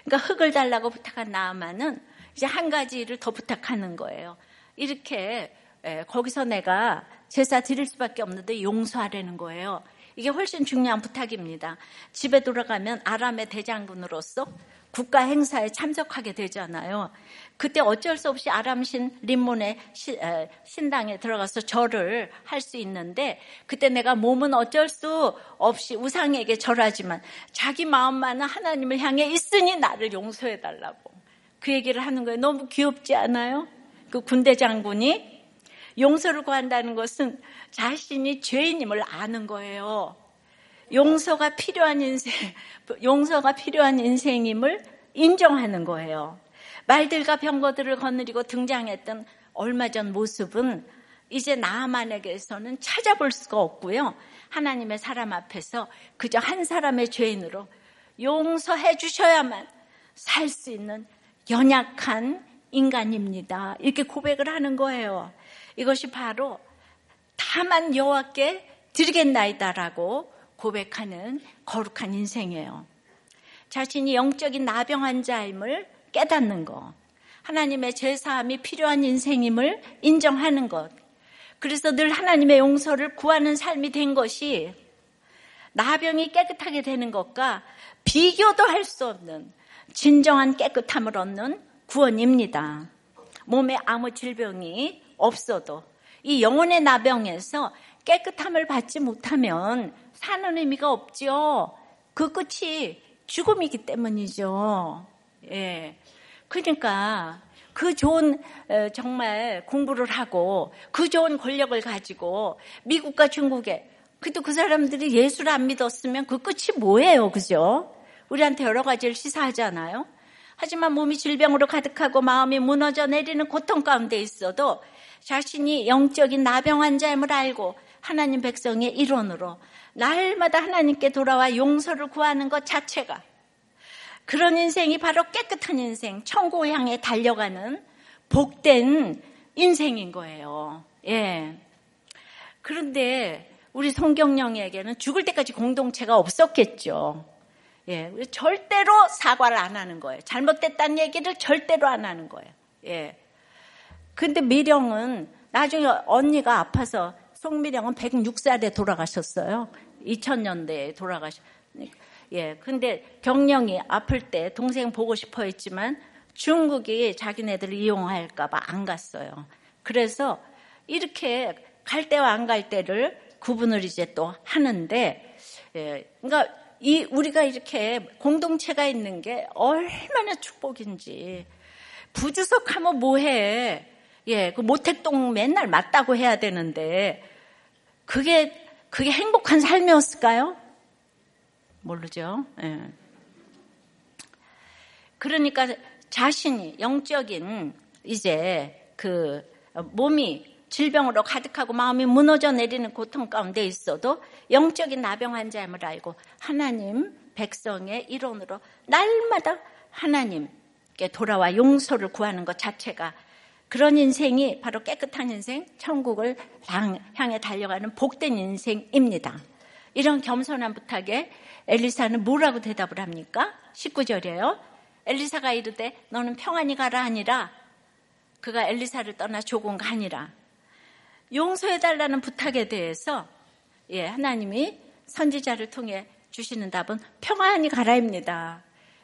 그러니까 흙을 달라고 부탁한 나아만은 이제 한 가지 를 더 부탁하는 거예요. 이렇게 예, 거기서 내가 제사 드릴 수밖에 없는데 용서하라는 거예요. 이게 훨씬 중요한 부탁입니다. 집에 돌아가면 아람의 대장군으로서 국가 행사에 참석하게 되잖아요. 그때 어쩔 수 없이 아람신 림몬의 신당에 들어가서 절을 할 수 있는데 그때 내가 몸은 어쩔 수 없이 우상에게 절하지만 자기 마음만은 하나님을 향해 있으니 나를 용서해 달라고 그 얘기를 하는 거예요. 너무 귀엽지 않아요? 그 군대 장군이 용서를 구한다는 것은 자신이 죄인임을 아는 거예요. 용서가 필요한 인생, 용서가 필요한 인생임을 인정하는 거예요. 말들과 병거들을 거느리고 등장했던 얼마 전 모습은 이제 나만에게서는 찾아볼 수가 없고요. 하나님의 사람 앞에서 그저 한 사람의 죄인으로 용서해 주셔야만 살 수 있는 연약한 인간입니다. 이렇게 고백을 하는 거예요. 이것이 바로 다만 여호와께 드리겠나이다라고 고백하는 거룩한 인생이에요. 자신이 영적인 나병 자임을 깨닫는 것, 하나님의 제사함이 필요한 인생임을 인정하는 것, 그래서 늘 하나님의 용서를 구하는 삶이 된 것이 나병이 깨끗하게 되는 것과 비교도 할 수 없는 진정한 깨끗함을 얻는 구원입니다. 몸에 아무 질병이 없어도 이 영혼의 나병에서 깨끗함을 받지 못하면 사는 의미가 없죠. 그 끝이 죽음이기 때문이죠. 예. 그러니까 그 좋은 정말 공부를 하고 그 좋은 권력을 가지고 미국과 중국에 그래도 그 사람들이 예수를 안 믿었으면 그 끝이 뭐예요, 그죠? 우리한테 여러 가지를 시사하잖아요. 하지만 몸이 질병으로 가득하고 마음이 무너져 내리는 고통 가운데 있어도 자신이 영적인 나병 환자임을 알고 하나님 백성의 일원으로 날마다 하나님께 돌아와 용서를 구하는 것 자체가 그런 인생이 바로 깨끗한 인생, 천국 향해 달려가는 복된 인생인 거예요. 예. 그런데 우리 성경령에게는 죽을 때까지 공동체가 없었겠죠. 예. 절대로 사과를 안 하는 거예요. 잘못됐다는 얘기를 절대로 안 하는 거예요. 예. 근데 미령은 나중에 언니가 아파서 송미령은 106살에 돌아가셨어요. 2000년대에 돌아가셨. 예. 근데 경령이 아플 때 동생 보고 싶어 했지만 중국이 자기네들을 이용할까봐 안 갔어요. 그래서 이렇게 갈 때와 안 갈 때를 구분을 이제 또 하는데, 예. 그러니까 이 우리가 이렇게 공동체가 있는 게 얼마나 축복인지. 부주석하면 뭐해? 예, 그 모택동 맨날 맞다고 해야 되는데 그게 그게 행복한 삶이었을까요? 모르죠. 예. 그러니까 자신이 영적인 이제 그 몸이 질병으로 가득하고 마음이 무너져 내리는 고통 가운데 있어도 영적인 나병 환자임을 알고 하나님 백성의 일원으로 날마다 하나님께 돌아와 용서를 구하는 것 자체가 그런 인생이 바로 깨끗한 인생, 천국을 향해 달려가는 복된 인생입니다. 이런 겸손한 부탁에 엘리사는 뭐라고 대답을 합니까? 19절이에요. 엘리사가 이르되 너는 평안히 가라 하니라. 그가 엘리사를 떠나 조금 가니라. 용서해달라는 부탁에 대해서 예, 하나님이 선지자를 통해 주시는 답은 평안히 가라입니다.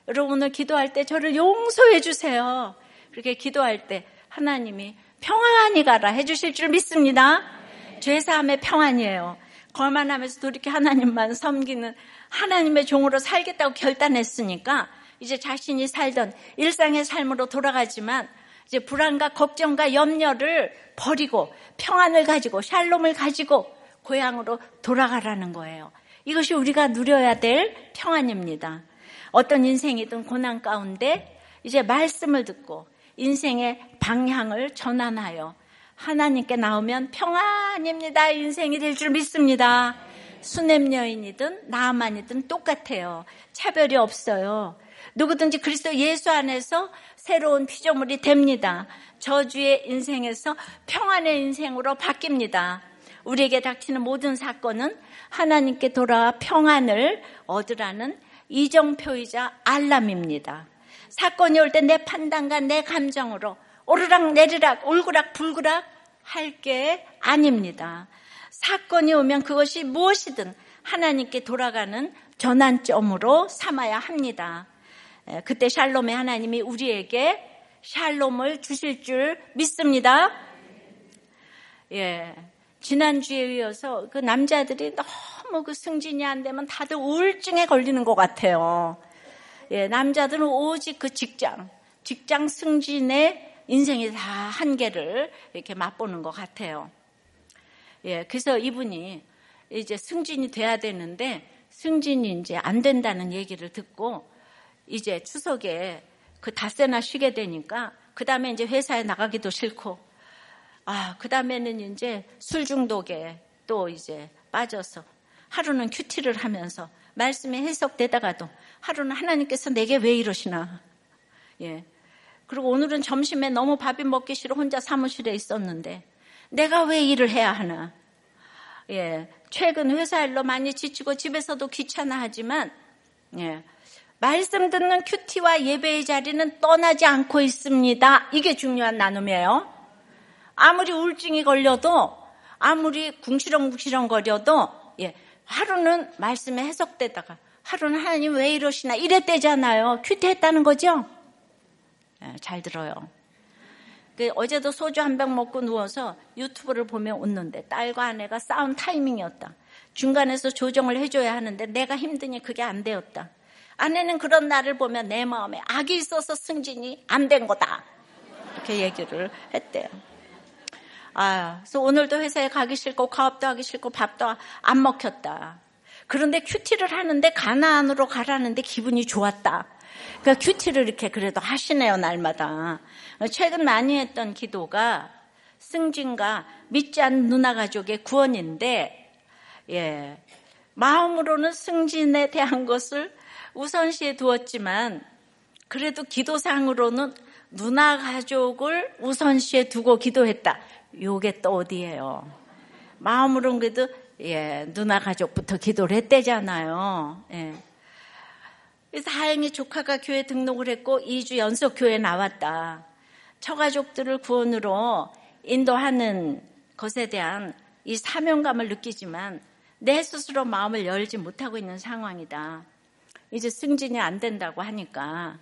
여러분 오늘 기도할 때 저를 용서해 주세요. 그렇게 기도할 때 하나님이 평안히 가라 해주실 줄 믿습니다. 죄사함의 평안이에요. 거만하면서 돌이켜 하나님만 섬기는 하나님의 종으로 살겠다고 결단했으니까 이제 자신이 살던 일상의 삶으로 돌아가지만 이제 불안과 걱정과 염려를 버리고 평안을 가지고 샬롬을 가지고 고향으로 돌아가라는 거예요. 이것이 우리가 누려야 될 평안입니다. 어떤 인생이든 고난 가운데 이제 말씀을 듣고 인생의 방향을 전환하여 하나님께 나오면 평안입니다. 인생이 될 줄 믿습니다. 수냄 여인이든 나만이든 똑같아요. 차별이 없어요. 누구든지 그리스도 예수 안에서 새로운 피조물이 됩니다. 저주의 인생에서 평안의 인생으로 바뀝니다. 우리에게 닥치는 모든 사건은 하나님께 돌아와 평안을 얻으라는 이정표이자 알람입니다. 사건이 올 때 내 판단과 내 감정으로 오르락 내리락 울그락 불그락 할 게 아닙니다. 사건이 오면 그것이 무엇이든 하나님께 돌아가는 전환점으로 삼아야 합니다. 그때 샬롬의 하나님이 우리에게 샬롬을 주실 줄 믿습니다. 예. 지난주에 이어서 그 남자들이 너무 그 승진이 안 되면 다들 우울증에 걸리는 것 같아요. 예, 남자들은 오직 그 직장, 직장 승진의 인생의 다 한계를 이렇게 맛보는 것 같아요. 예, 그래서 이분이 이제 승진이 돼야 되는데 승진이 이제 안 된다는 얘기를 듣고 이제 추석에 그 닷새나 쉬게 되니까 그 다음에 이제 회사에 나가기도 싫고 아, 그 다음에는 이제 술 중독에 또 이제 빠져서 하루는 큐티를 하면서 말씀이 해석되다가도 하루는 하나님께서 내게 왜 이러시나. 예. 그리고 오늘은 점심에 너무 밥이 먹기 싫어 혼자 사무실에 있었는데 내가 왜 일을 해야 하나. 예. 최근 회사 일로 많이 지치고 집에서도 귀찮아하지만 예. 말씀 듣는 큐티와 예배의 자리는 떠나지 않고 있습니다. 이게 중요한 나눔이에요. 아무리 우울증이 걸려도 아무리 궁시렁궁시렁 거려도 예, 하루는 말씀에 해석되다가 하루는 하나님 왜 이러시나 이랬대잖아요. 큐티했다는 거죠? 네, 잘 들어요. 그 어제도 소주 한 병 먹고 누워서 유튜브를 보며 웃는데 딸과 아내가 싸운 타이밍이었다. 중간에서 조정을 해줘야 하는데 내가 힘드니 그게 안 되었다. 아내는 그런 나를 보면 내 마음에 악이 있어서 승진이 안 된 거다. 이렇게 얘기를 했대요. 아, 그래서 오늘도 회사에 가기 싫고 가업도 하기 싫고 밥도 안 먹혔다. 그런데 큐티를 하는데 가나안으로 가라는데 기분이 좋았다. 그러니까 큐티를 이렇게 그래도 하시네요, 날마다. 최근 많이 했던 기도가 승진과 믿지 않는 누나 가족의 구원인데, 예. 마음으로는 승진에 대한 것을 우선시에 두었지만, 그래도 기도상으로는 누나 가족을 우선시에 두고 기도했다. 요게 또 어디예요? 마음으로는 그래도 예, 누나 가족부터 기도를 했대잖아요. 예. 그래서 다행히 조카가 교회 등록을 했고 2주 연속 교회 나왔다. 처가족들을 구원으로 인도하는 것에 대한 이 사명감을 느끼지만 내 스스로 마음을 열지 못하고 있는 상황이다. 이제 승진이 안 된다고 하니까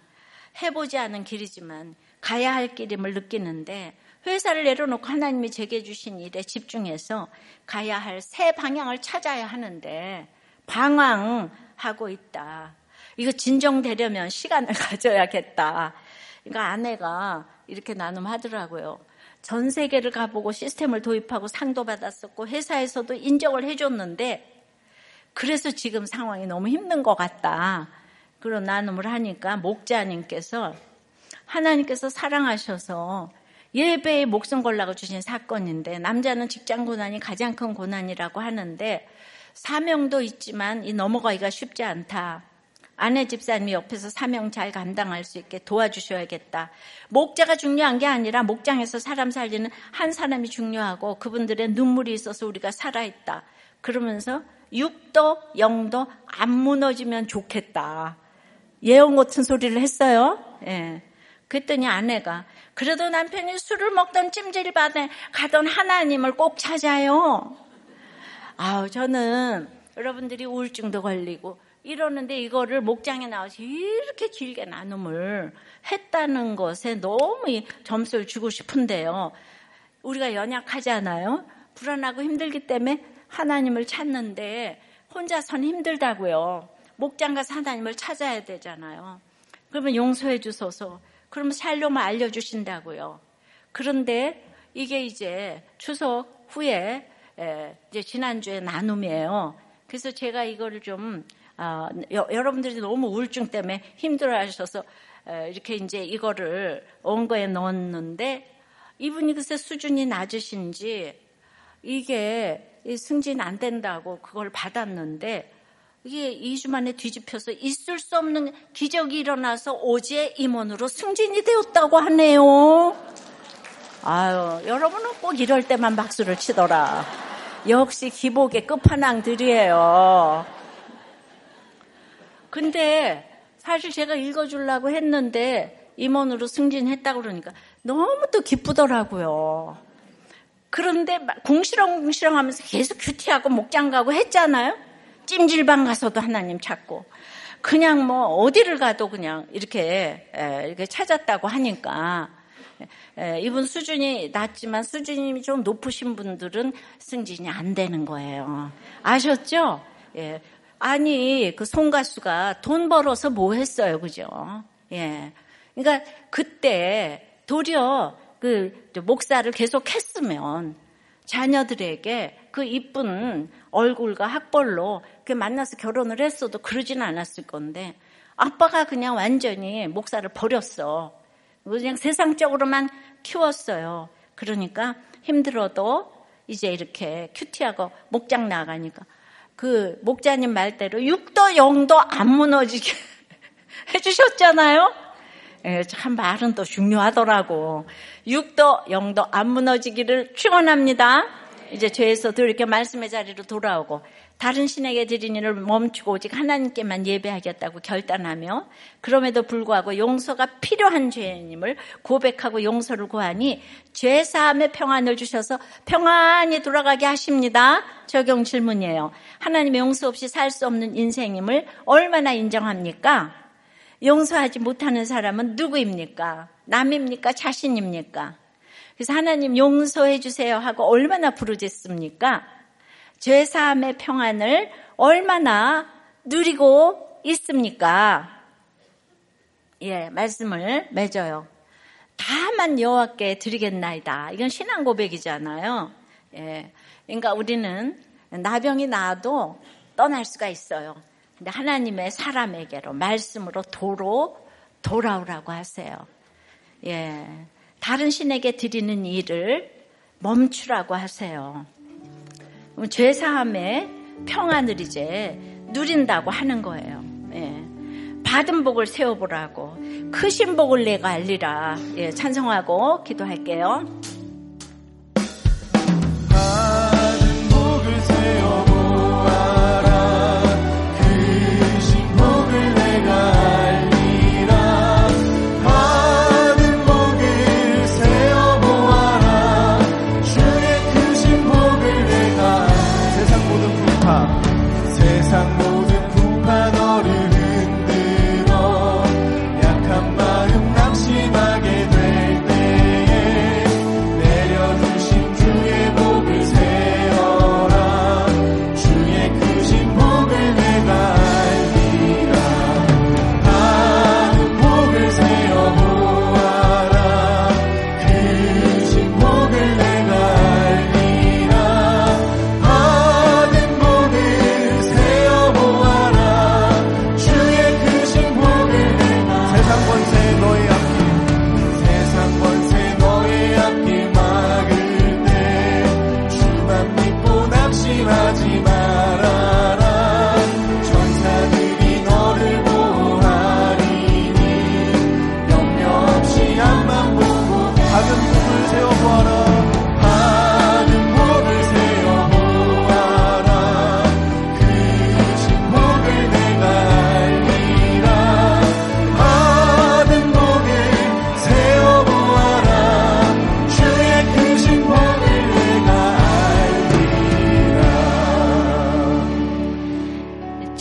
해보지 않은 길이지만 가야 할 길임을 느끼는데 회사를 내려놓고 하나님이 제게 주신 일에 집중해서 가야 할 새 방향을 찾아야 하는데 방황하고 있다. 이거 진정되려면 시간을 가져야겠다. 그러니까 아내가 이렇게 나눔하더라고요. 전 세계를 가보고 시스템을 도입하고 상도 받았었고 회사에서도 인정을 해줬는데 그래서 지금 상황이 너무 힘든 것 같다. 그런 나눔을 하니까 목자님께서 하나님께서 사랑하셔서 예배에 목숨 걸라고 주신 사건인데 남자는 직장 고난이 가장 큰 고난이라고 하는데 사명도 있지만 이 넘어가기가 쉽지 않다. 아내 집사님이 옆에서 사명 잘 감당할 수 있게 도와주셔야겠다. 목자가 중요한 게 아니라 목장에서 사람 살리는 한 사람이 중요하고 그분들의 눈물이 있어서 우리가 살아있다. 그러면서 육도 영도 안 무너지면 좋겠다. 예언 같은 소리를 했어요. 예. 그랬더니 아내가 그래도 남편이 술을 먹던 찜질방에 가던 하나님을 꼭 찾아요. 아우 저는 여러분들이 우울증도 걸리고 이러는데 이거를 목장에 나와서 이렇게 길게 나눔을 했다는 것에 너무 점수를 주고 싶은데요. 우리가 연약하잖아요. 불안하고 힘들기 때문에 하나님을 찾는데 혼자선 힘들다고요. 목장 가서 하나님을 찾아야 되잖아요. 그러면 용서해 주소서. 그러면 샬롬을 알려주신다고요. 그런데 이게 이제 추석 후에 이제 지난주에 나눔이에요. 그래서 제가 이거를 좀 어, 여, 러분들이 너무 우울증 때문에 힘들어하셔서 이렇게 이제 이거를 원고에 넣었는데 이분이 글쎄 수준이 낮으신지 이게 승진 안 된다고 그걸 받았는데 이게 2주 만에 뒤집혀서 있을 수 없는 기적이 일어나서 어제 임원으로 승진이 되었다고 하네요. 아유, 여러분은 꼭 이럴 때만 박수를 치더라. 역시 기복의 끝판왕들이에요. 근데 사실 제가 읽어주려고 했는데 임원으로 승진했다고 그러니까 너무 또 기쁘더라고요. 그런데 궁시렁궁시렁 하면서 계속 큐티하고 목장 가고 했잖아요. 찜질방 가서도 하나님 찾고 그냥 뭐 어디를 가도 그냥 이렇게 이렇게 찾았다고 하니까 이분 수준이 낮지만 수준이 좀 높으신 분들은 승진이 안 되는 거예요. 아셨죠? 예. 아니 그 송가수가 돈 벌어서 뭐 했어요, 그죠? 예. 그러니까 그때 도리어 그 목사를 계속 했으면 자녀들에게 그 이쁜 얼굴과 학벌로 그 만나서 결혼을 했어도 그러지는 않았을 건데 아빠가 그냥 완전히 목사를 버렸어. 그냥 세상적으로만 키웠어요. 그러니까 힘들어도 이제 이렇게 큐티하고 목장 나가니까 그 목자님 말대로 육도 영도 안 무너지게 해주셨잖아요. 예, 참 말은 또 중요하더라고. 육도 영도 안 무너지기를 축원합니다. 이제 죄에서 도 이렇게 말씀의 자리로 돌아오고 다른 신에게 드린 일을 멈추고 오직 하나님께만 예배하겠다고 결단하며 그럼에도 불구하고 용서가 필요한 죄인임을 고백하고 용서를 구하니 죄 사함의 평안을 주셔서 평안히 돌아가게 하십니다. 적용 질문이에요. 하나님의 용서 없이 살 수 없는 인생임을 얼마나 인정합니까? 용서하지 못하는 사람은 누구입니까? 남입니까? 자신입니까? 그래서 하나님 용서해 주세요 하고 얼마나 부르짖습니까? 죄사함의 평안을 얼마나 누리고 있습니까? 예, 말씀을 맺어요. 다만 여호와께 드리겠나이다. 이건 신앙 고백이잖아요. 예, 그러니까 우리는 나병이 나도 떠날 수가 있어요. 근데 하나님의 사람에게로 말씀으로 도로 돌아오라고 하세요. 예, 다른 신에게 드리는 일을 멈추라고 하세요. 죄사함의 평안을 이제 누린다고 하는 거예요. 예. 받은 복을 세워보라고 크신 복을 내가 알리라. 예, 찬성하고 기도할게요.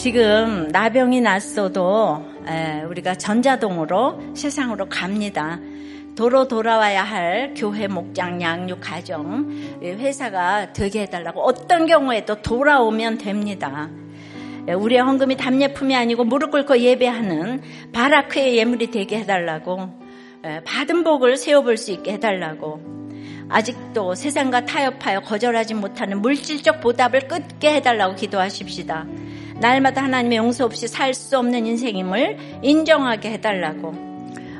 지금 나병이 났어도 우리가 전자동으로 세상으로 갑니다. 도로 돌아와야 할 교회 목장 양육 가정 회사가 되게 해달라고 어떤 경우에도 돌아오면 됩니다. 우리의 헌금이 답례품이 아니고 무릎 꿇고 예배하는 바라크의 예물이 되게 해달라고 받은 복을 세워볼 수 있게 해달라고 아직도 세상과 타협하여 거절하지 못하는 물질적 보답을 끊게 해달라고 기도하십시다. 날마다 하나님의 용서 없이 살 수 없는 인생임을 인정하게 해달라고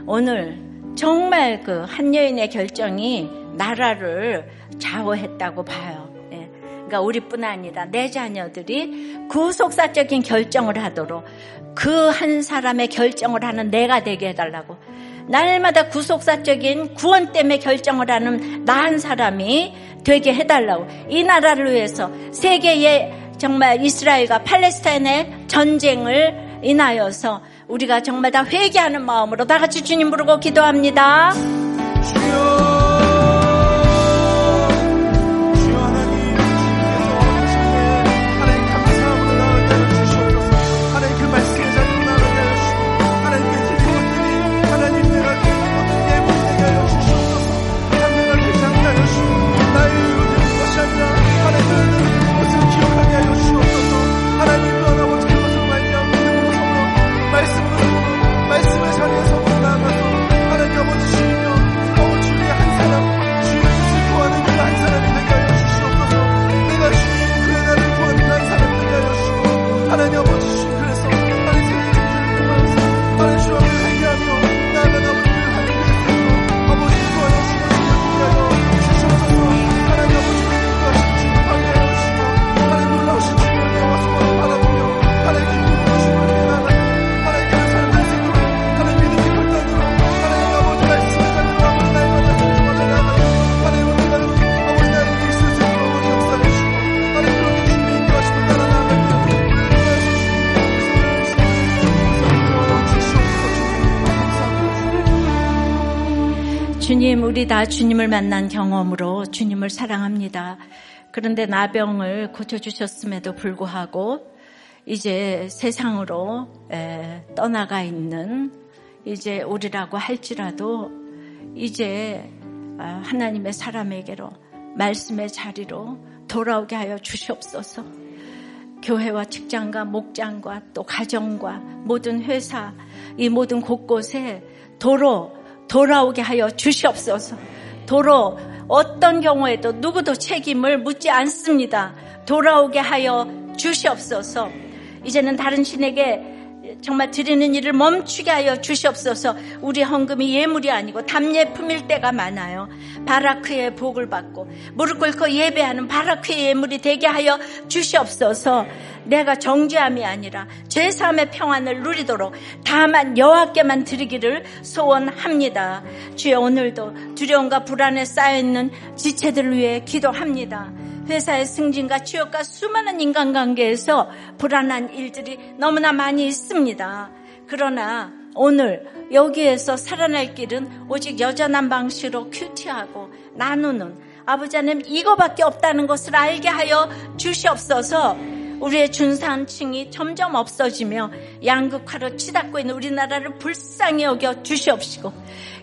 오늘 정말 그 한 여인의 결정이 나라를 좌우했다고 봐요. 예. 그러니까 우리뿐 아니라 내 자녀들이 구속사적인 결정을 하도록 그 한 사람의 결정을 하는 내가 되게 해달라고. 날마다 구속사적인 구원 때문에 결정을 하는 나 한 사람이 되게 해달라고. 이 나라를 위해서 세계의 정말 이스라엘과 팔레스타인의 전쟁을 인하여서 우리가 정말 다 회개하는 마음으로 다 같이 주님 부르고 기도합니다. 주여. 다 주님을 만난 경험으로 주님을 사랑합니다. 그런데 나병을 고쳐주셨음에도 불구하고 이제 세상으로 떠나가 있는 이제 우리라고 할지라도 이제 아, 하나님의 사람에게로 말씀의 자리로 돌아오게 하여 주시옵소서. 교회와 직장과 목장과 또 가정과 모든 회사 이 모든 곳곳에 도로 돌아오게 하여 주시옵소서. 도로 어떤 경우에도 누구도 책임을 묻지 않습니다. 돌아오게 하여 주시옵소서. 이제는 다른 신에게 정말 드리는 일을 멈추게 하여 주시옵소서. 우리 헌금이 예물이 아니고 담예품일 때가 많아요. 바라크의 복을 받고 무릎 꿇고 예배하는 바라크의 예물이 되게 하여 주시옵소서. 내가 정죄함이 아니라 죄사함의 평안을 누리도록 다만 여호와께만 드리기를 소원합니다. 주여 오늘도 두려움과 불안에 쌓여 있는 지체들을 위해 기도합니다. 회사의 승진과 취업과 수많은 인간관계에서 불안한 일들이 너무나 많이 있습니다. 그러나 오늘 여기에서 살아날 길은 오직 여전한 방식으로 큐티하고 나누는 아버지 하나님 이거밖에 없다는 것을 알게 하여 주시옵소서 우리의 준산층이 점점 없어지며 양극화로 치닫고 있는 우리나라를 불쌍히 여겨 주시옵시고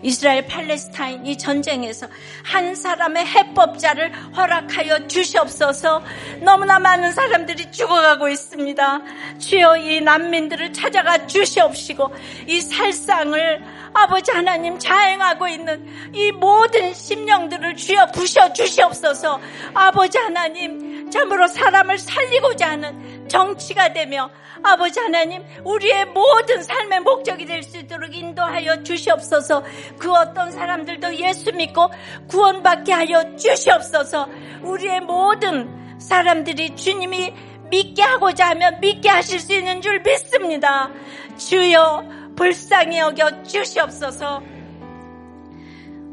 이스라엘 팔레스타인 이 전쟁에서 한 사람의 해법자를 허락하여 주시옵소서 너무나 많은 사람들이 죽어가고 있습니다. 주여 이 난민들을 찾아가 주시옵시고 이 살상을 아버지 하나님 자행하고 있는 이 모든 심령들을 주여 부셔 주시옵소서 아버지 하나님 참으로 사람을 살리고자 하는 정치가 되며 아버지 하나님 우리의 모든 삶의 목적이 될 수 있도록 인도하여 주시옵소서. 그 어떤 사람들도 예수 믿고 구원받게 하여 주시옵소서. 우리의 모든 사람들이 주님이 믿게 하고자 하면 믿게 하실 수 있는 줄 믿습니다. 주여 불쌍히 여겨 주시옵소서.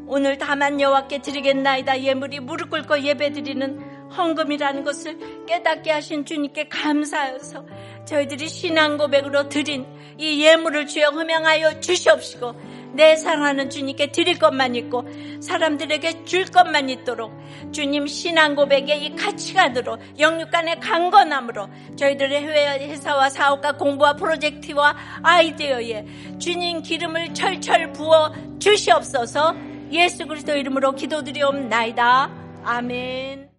오늘 다만 여호와께 드리겠나이다. 예물이 무릎 꿇고 예배드리는 헌금이라는 것을 깨닫게 하신 주님께 감사해서 저희들이 신앙 고백으로 드린 이 예물을 주여 흠양하여 주시옵시고 내 사랑하는 주님께 드릴 것만 있고 사람들에게 줄 것만 있도록 주님 신앙 고백의 이 가치관으로 영육간의 강건함으로 저희들의 회사와 사업과 공부와 프로젝트와 아이디어에 주님 기름을 철철 부어 주시옵소서 예수 그리스도 이름으로 기도드리옵나이다. 아멘.